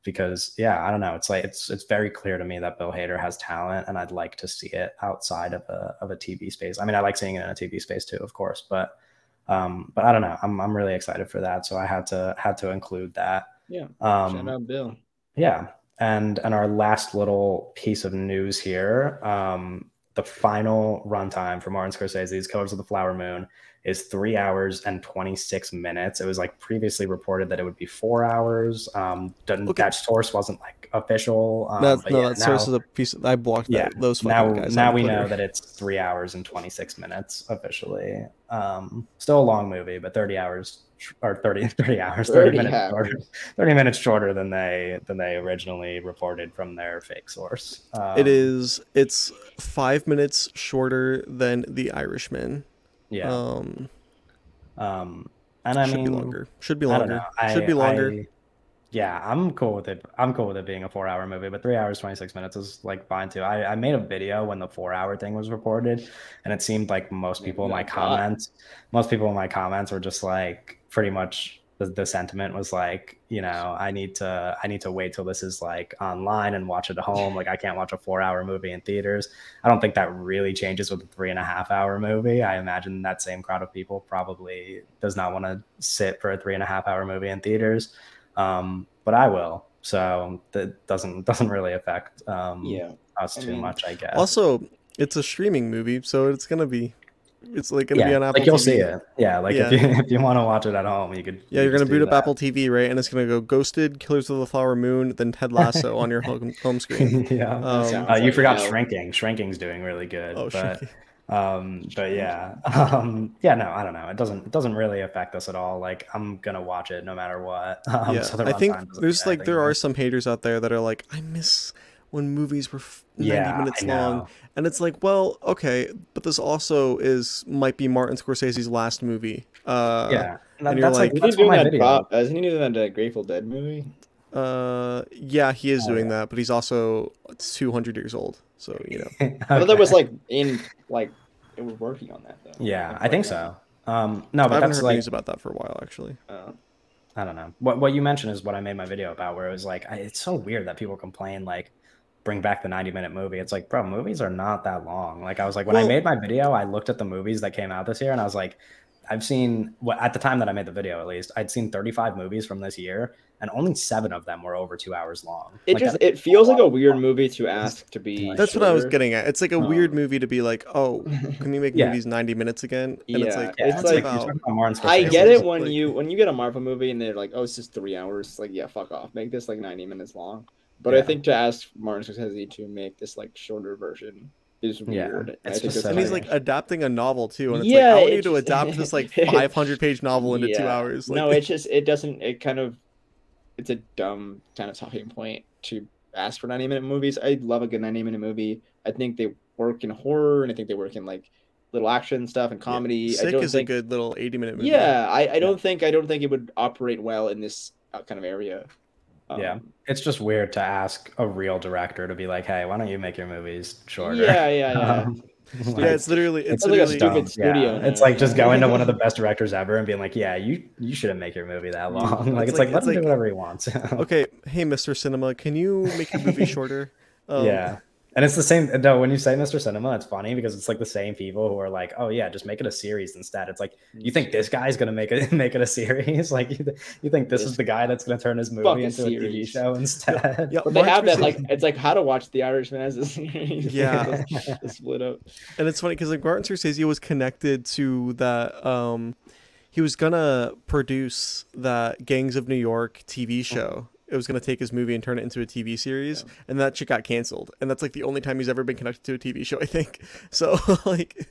because yeah, I don't know. It's like it's it's very clear to me that Bill Hader has talent, and I'd like to see it outside of a of a TV space. I mean, I like seeing it in a TV space too, of course, but um, but I don't know. I'm I'm really excited for that, so I had to had to include that. Yeah. Um, Shout out Bill. yeah. And and our last little piece of news here, um, the final runtime for Martin Scorsese's Killers of the Flower Moon is three hours and 26 minutes. It was like previously reported that it would be four hours. Um, didn't, Okay. that source wasn't like official. Um, That's, no, yeah, that source is a piece. Of, I blocked yeah, that, those fucking now guys. now we Twitter. know that it's three hours and 26 minutes officially um still a long movie but 30 hours or 30 30 hours 30, 30 minutes hours. shorter 30 minutes shorter than they than they originally reported from their fake source um, it is. It's five minutes shorter than The Irishman. Yeah Um, um and i should mean be longer. Should be I don't longer. know. I- should be longer. I- yeah, I'm cool with it. I'm cool with it being a four hour movie, but three hours, 26 minutes is like fine too. I, I made a video when the four hour thing was reported, and it seemed like most people in my comments, most people in my comments were just like pretty much the, the sentiment was like, you know, I need to I need to wait till this is like online and watch it at home. Like I can't watch a four hour movie in theaters. I don't think that really changes with a three and a half hour movie. I imagine that same crowd of people probably does not want to sit for a three and a half hour movie in theaters um, but I will. So that doesn't doesn't really affect um, Yeah. us I too mean, much, I guess. Also, it's a streaming movie, so it's gonna be. It's like gonna yeah, be on Apple like you'll TV. see it. Yeah, like if you if you want to watch it at home, you could. Yeah, you you're gonna boot up that. Apple TV, right? And it's gonna go Ghosted, Killers of the Flower Moon, then Ted Lasso on your home, home screen. yeah. Um, sounds Uh, you like forgot hell. shrinking. Shrinking's doing really good. oh, but shit. um but yeah um yeah no i don't know it doesn't it doesn't really affect us at all like i'm gonna watch it no matter what um, yeah, so the I think there's like there are some haters out there that are like, I miss when movies were 90 Yeah, minutes long. And it's like, well, okay, but this also is might be Martin Scorsese's last movie. Uh, yeah, and that- and you're that's like- like, Isn't he that's doing my that? video. Bob, isn't he doing that uh, Grateful Dead movie? Uh, yeah, he is Oh, doing yeah. that, but he's also 200 years old. So, you know. I thought that was like in like it was working on that though. yeah, Like, I think right so. Um, no, I but haven't that's heard like news about that for a while, actually. Uh, I don't know. What what you mentioned is what I made my video about, where it was like, I, it's so weird that people complain like, bring back the ninety minute movie. It's like, bro, movies are not that long. Like I was like, when I made my video, I looked at the movies that came out this year, and I was like, I've seen what at the time that I made the video, at least, I'd seen thirty five movies from this year, and only seven of them were over two hours long. it Like, just it feels like a weird movie to ask to be. That's what I was getting at. It's like a weird Um, movie to be like, oh, can we make Yeah. movies 90 minutes again? And it's Yeah, like, yeah, it's it's like- like, about- about I get it when like- you when you get a Marvel movie and they're like, oh, it's just three hours. Like, yeah, fuck off. Make this like ninety minutes long. But I think to ask Martin Scorsese to make this like shorter version is Yeah, weird. it's I think just so and he's like- like adapting a novel too. And it's Yeah, like, I want it you to adapt this like 500 page novel into two hours. Like, no, it just it doesn't. It kind of it's a dumb kind of talking point to ask for ninety minute movies. I love a good ninety minute movie. I think they work in horror and I think they work in like little action stuff and comedy. I Sick don't is think. a good little 80 minute movie. Yeah, I, I don't think I don't think it would operate well in this uh, kind of area. Yeah. Um, It's just weird to ask a real director to be like, hey, why don't you make your movies shorter? Yeah, yeah, yeah. Um, Yeah, it's literally it's, it's like a just stupid dumb. studio Yeah. It's like just going to one of the best directors ever and being like, yeah, you you shouldn't make your movie that long. Like It's it's, like- like, let it's him do whatever he wants. okay. Hey, Mr. Cinema, can you make your movie shorter? Um, yeah. And it's the same. No, when you say Mr. Cinema, it's funny because it's like the same people who are like, "Oh yeah, just make it a series instead." It's like you think this guy's gonna make it make it a series? Like you, th- you think this This is the guy that's gonna turn his movie fucking into a TV show instead? Yeah, But they have that like it's like how to watch The Irishman as a series. Yeah. It's split up. And it's funny because like Martin Scorsese was connected to that. Um, he was gonna produce that Gangs of New York TV show. It was gonna take his movie and turn it into a TV series, and that shit got canceled. And that's like the only time he's ever been connected to a TV show, I think. So like,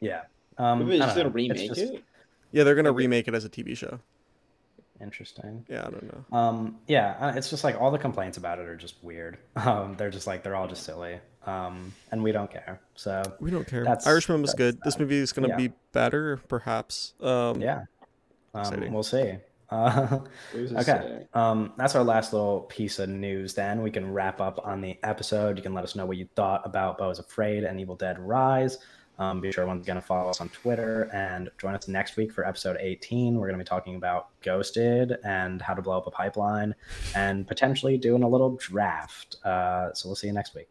yeah. Um, Maybe I they're just gonna know. It's remake just it. yeah, they're gonna Okay. remake it as a TV show. Interesting. Yeah, I don't know. Um, yeah, uh, it's just like all the complaints about it are just weird. Um, they're just like they're all just silly. Um, and we don't care. So We don't care. That's- Irishman was that's good. This movie is gonna Yeah. be better, perhaps. Um, yeah, um, Exciting. we'll see. Uh, Okay. Um, that's our last little piece of news. Then we can wrap up on the episode. You can let us know what you thought about Beau is Afraid and Evil Dead Rise. Um, be sure once again to follow us on Twitter and join us next week for episode 18. We're going to be talking about Ghosted and how to blow up a pipeline and potentially doing a little draft. Uh, so we'll see you next week.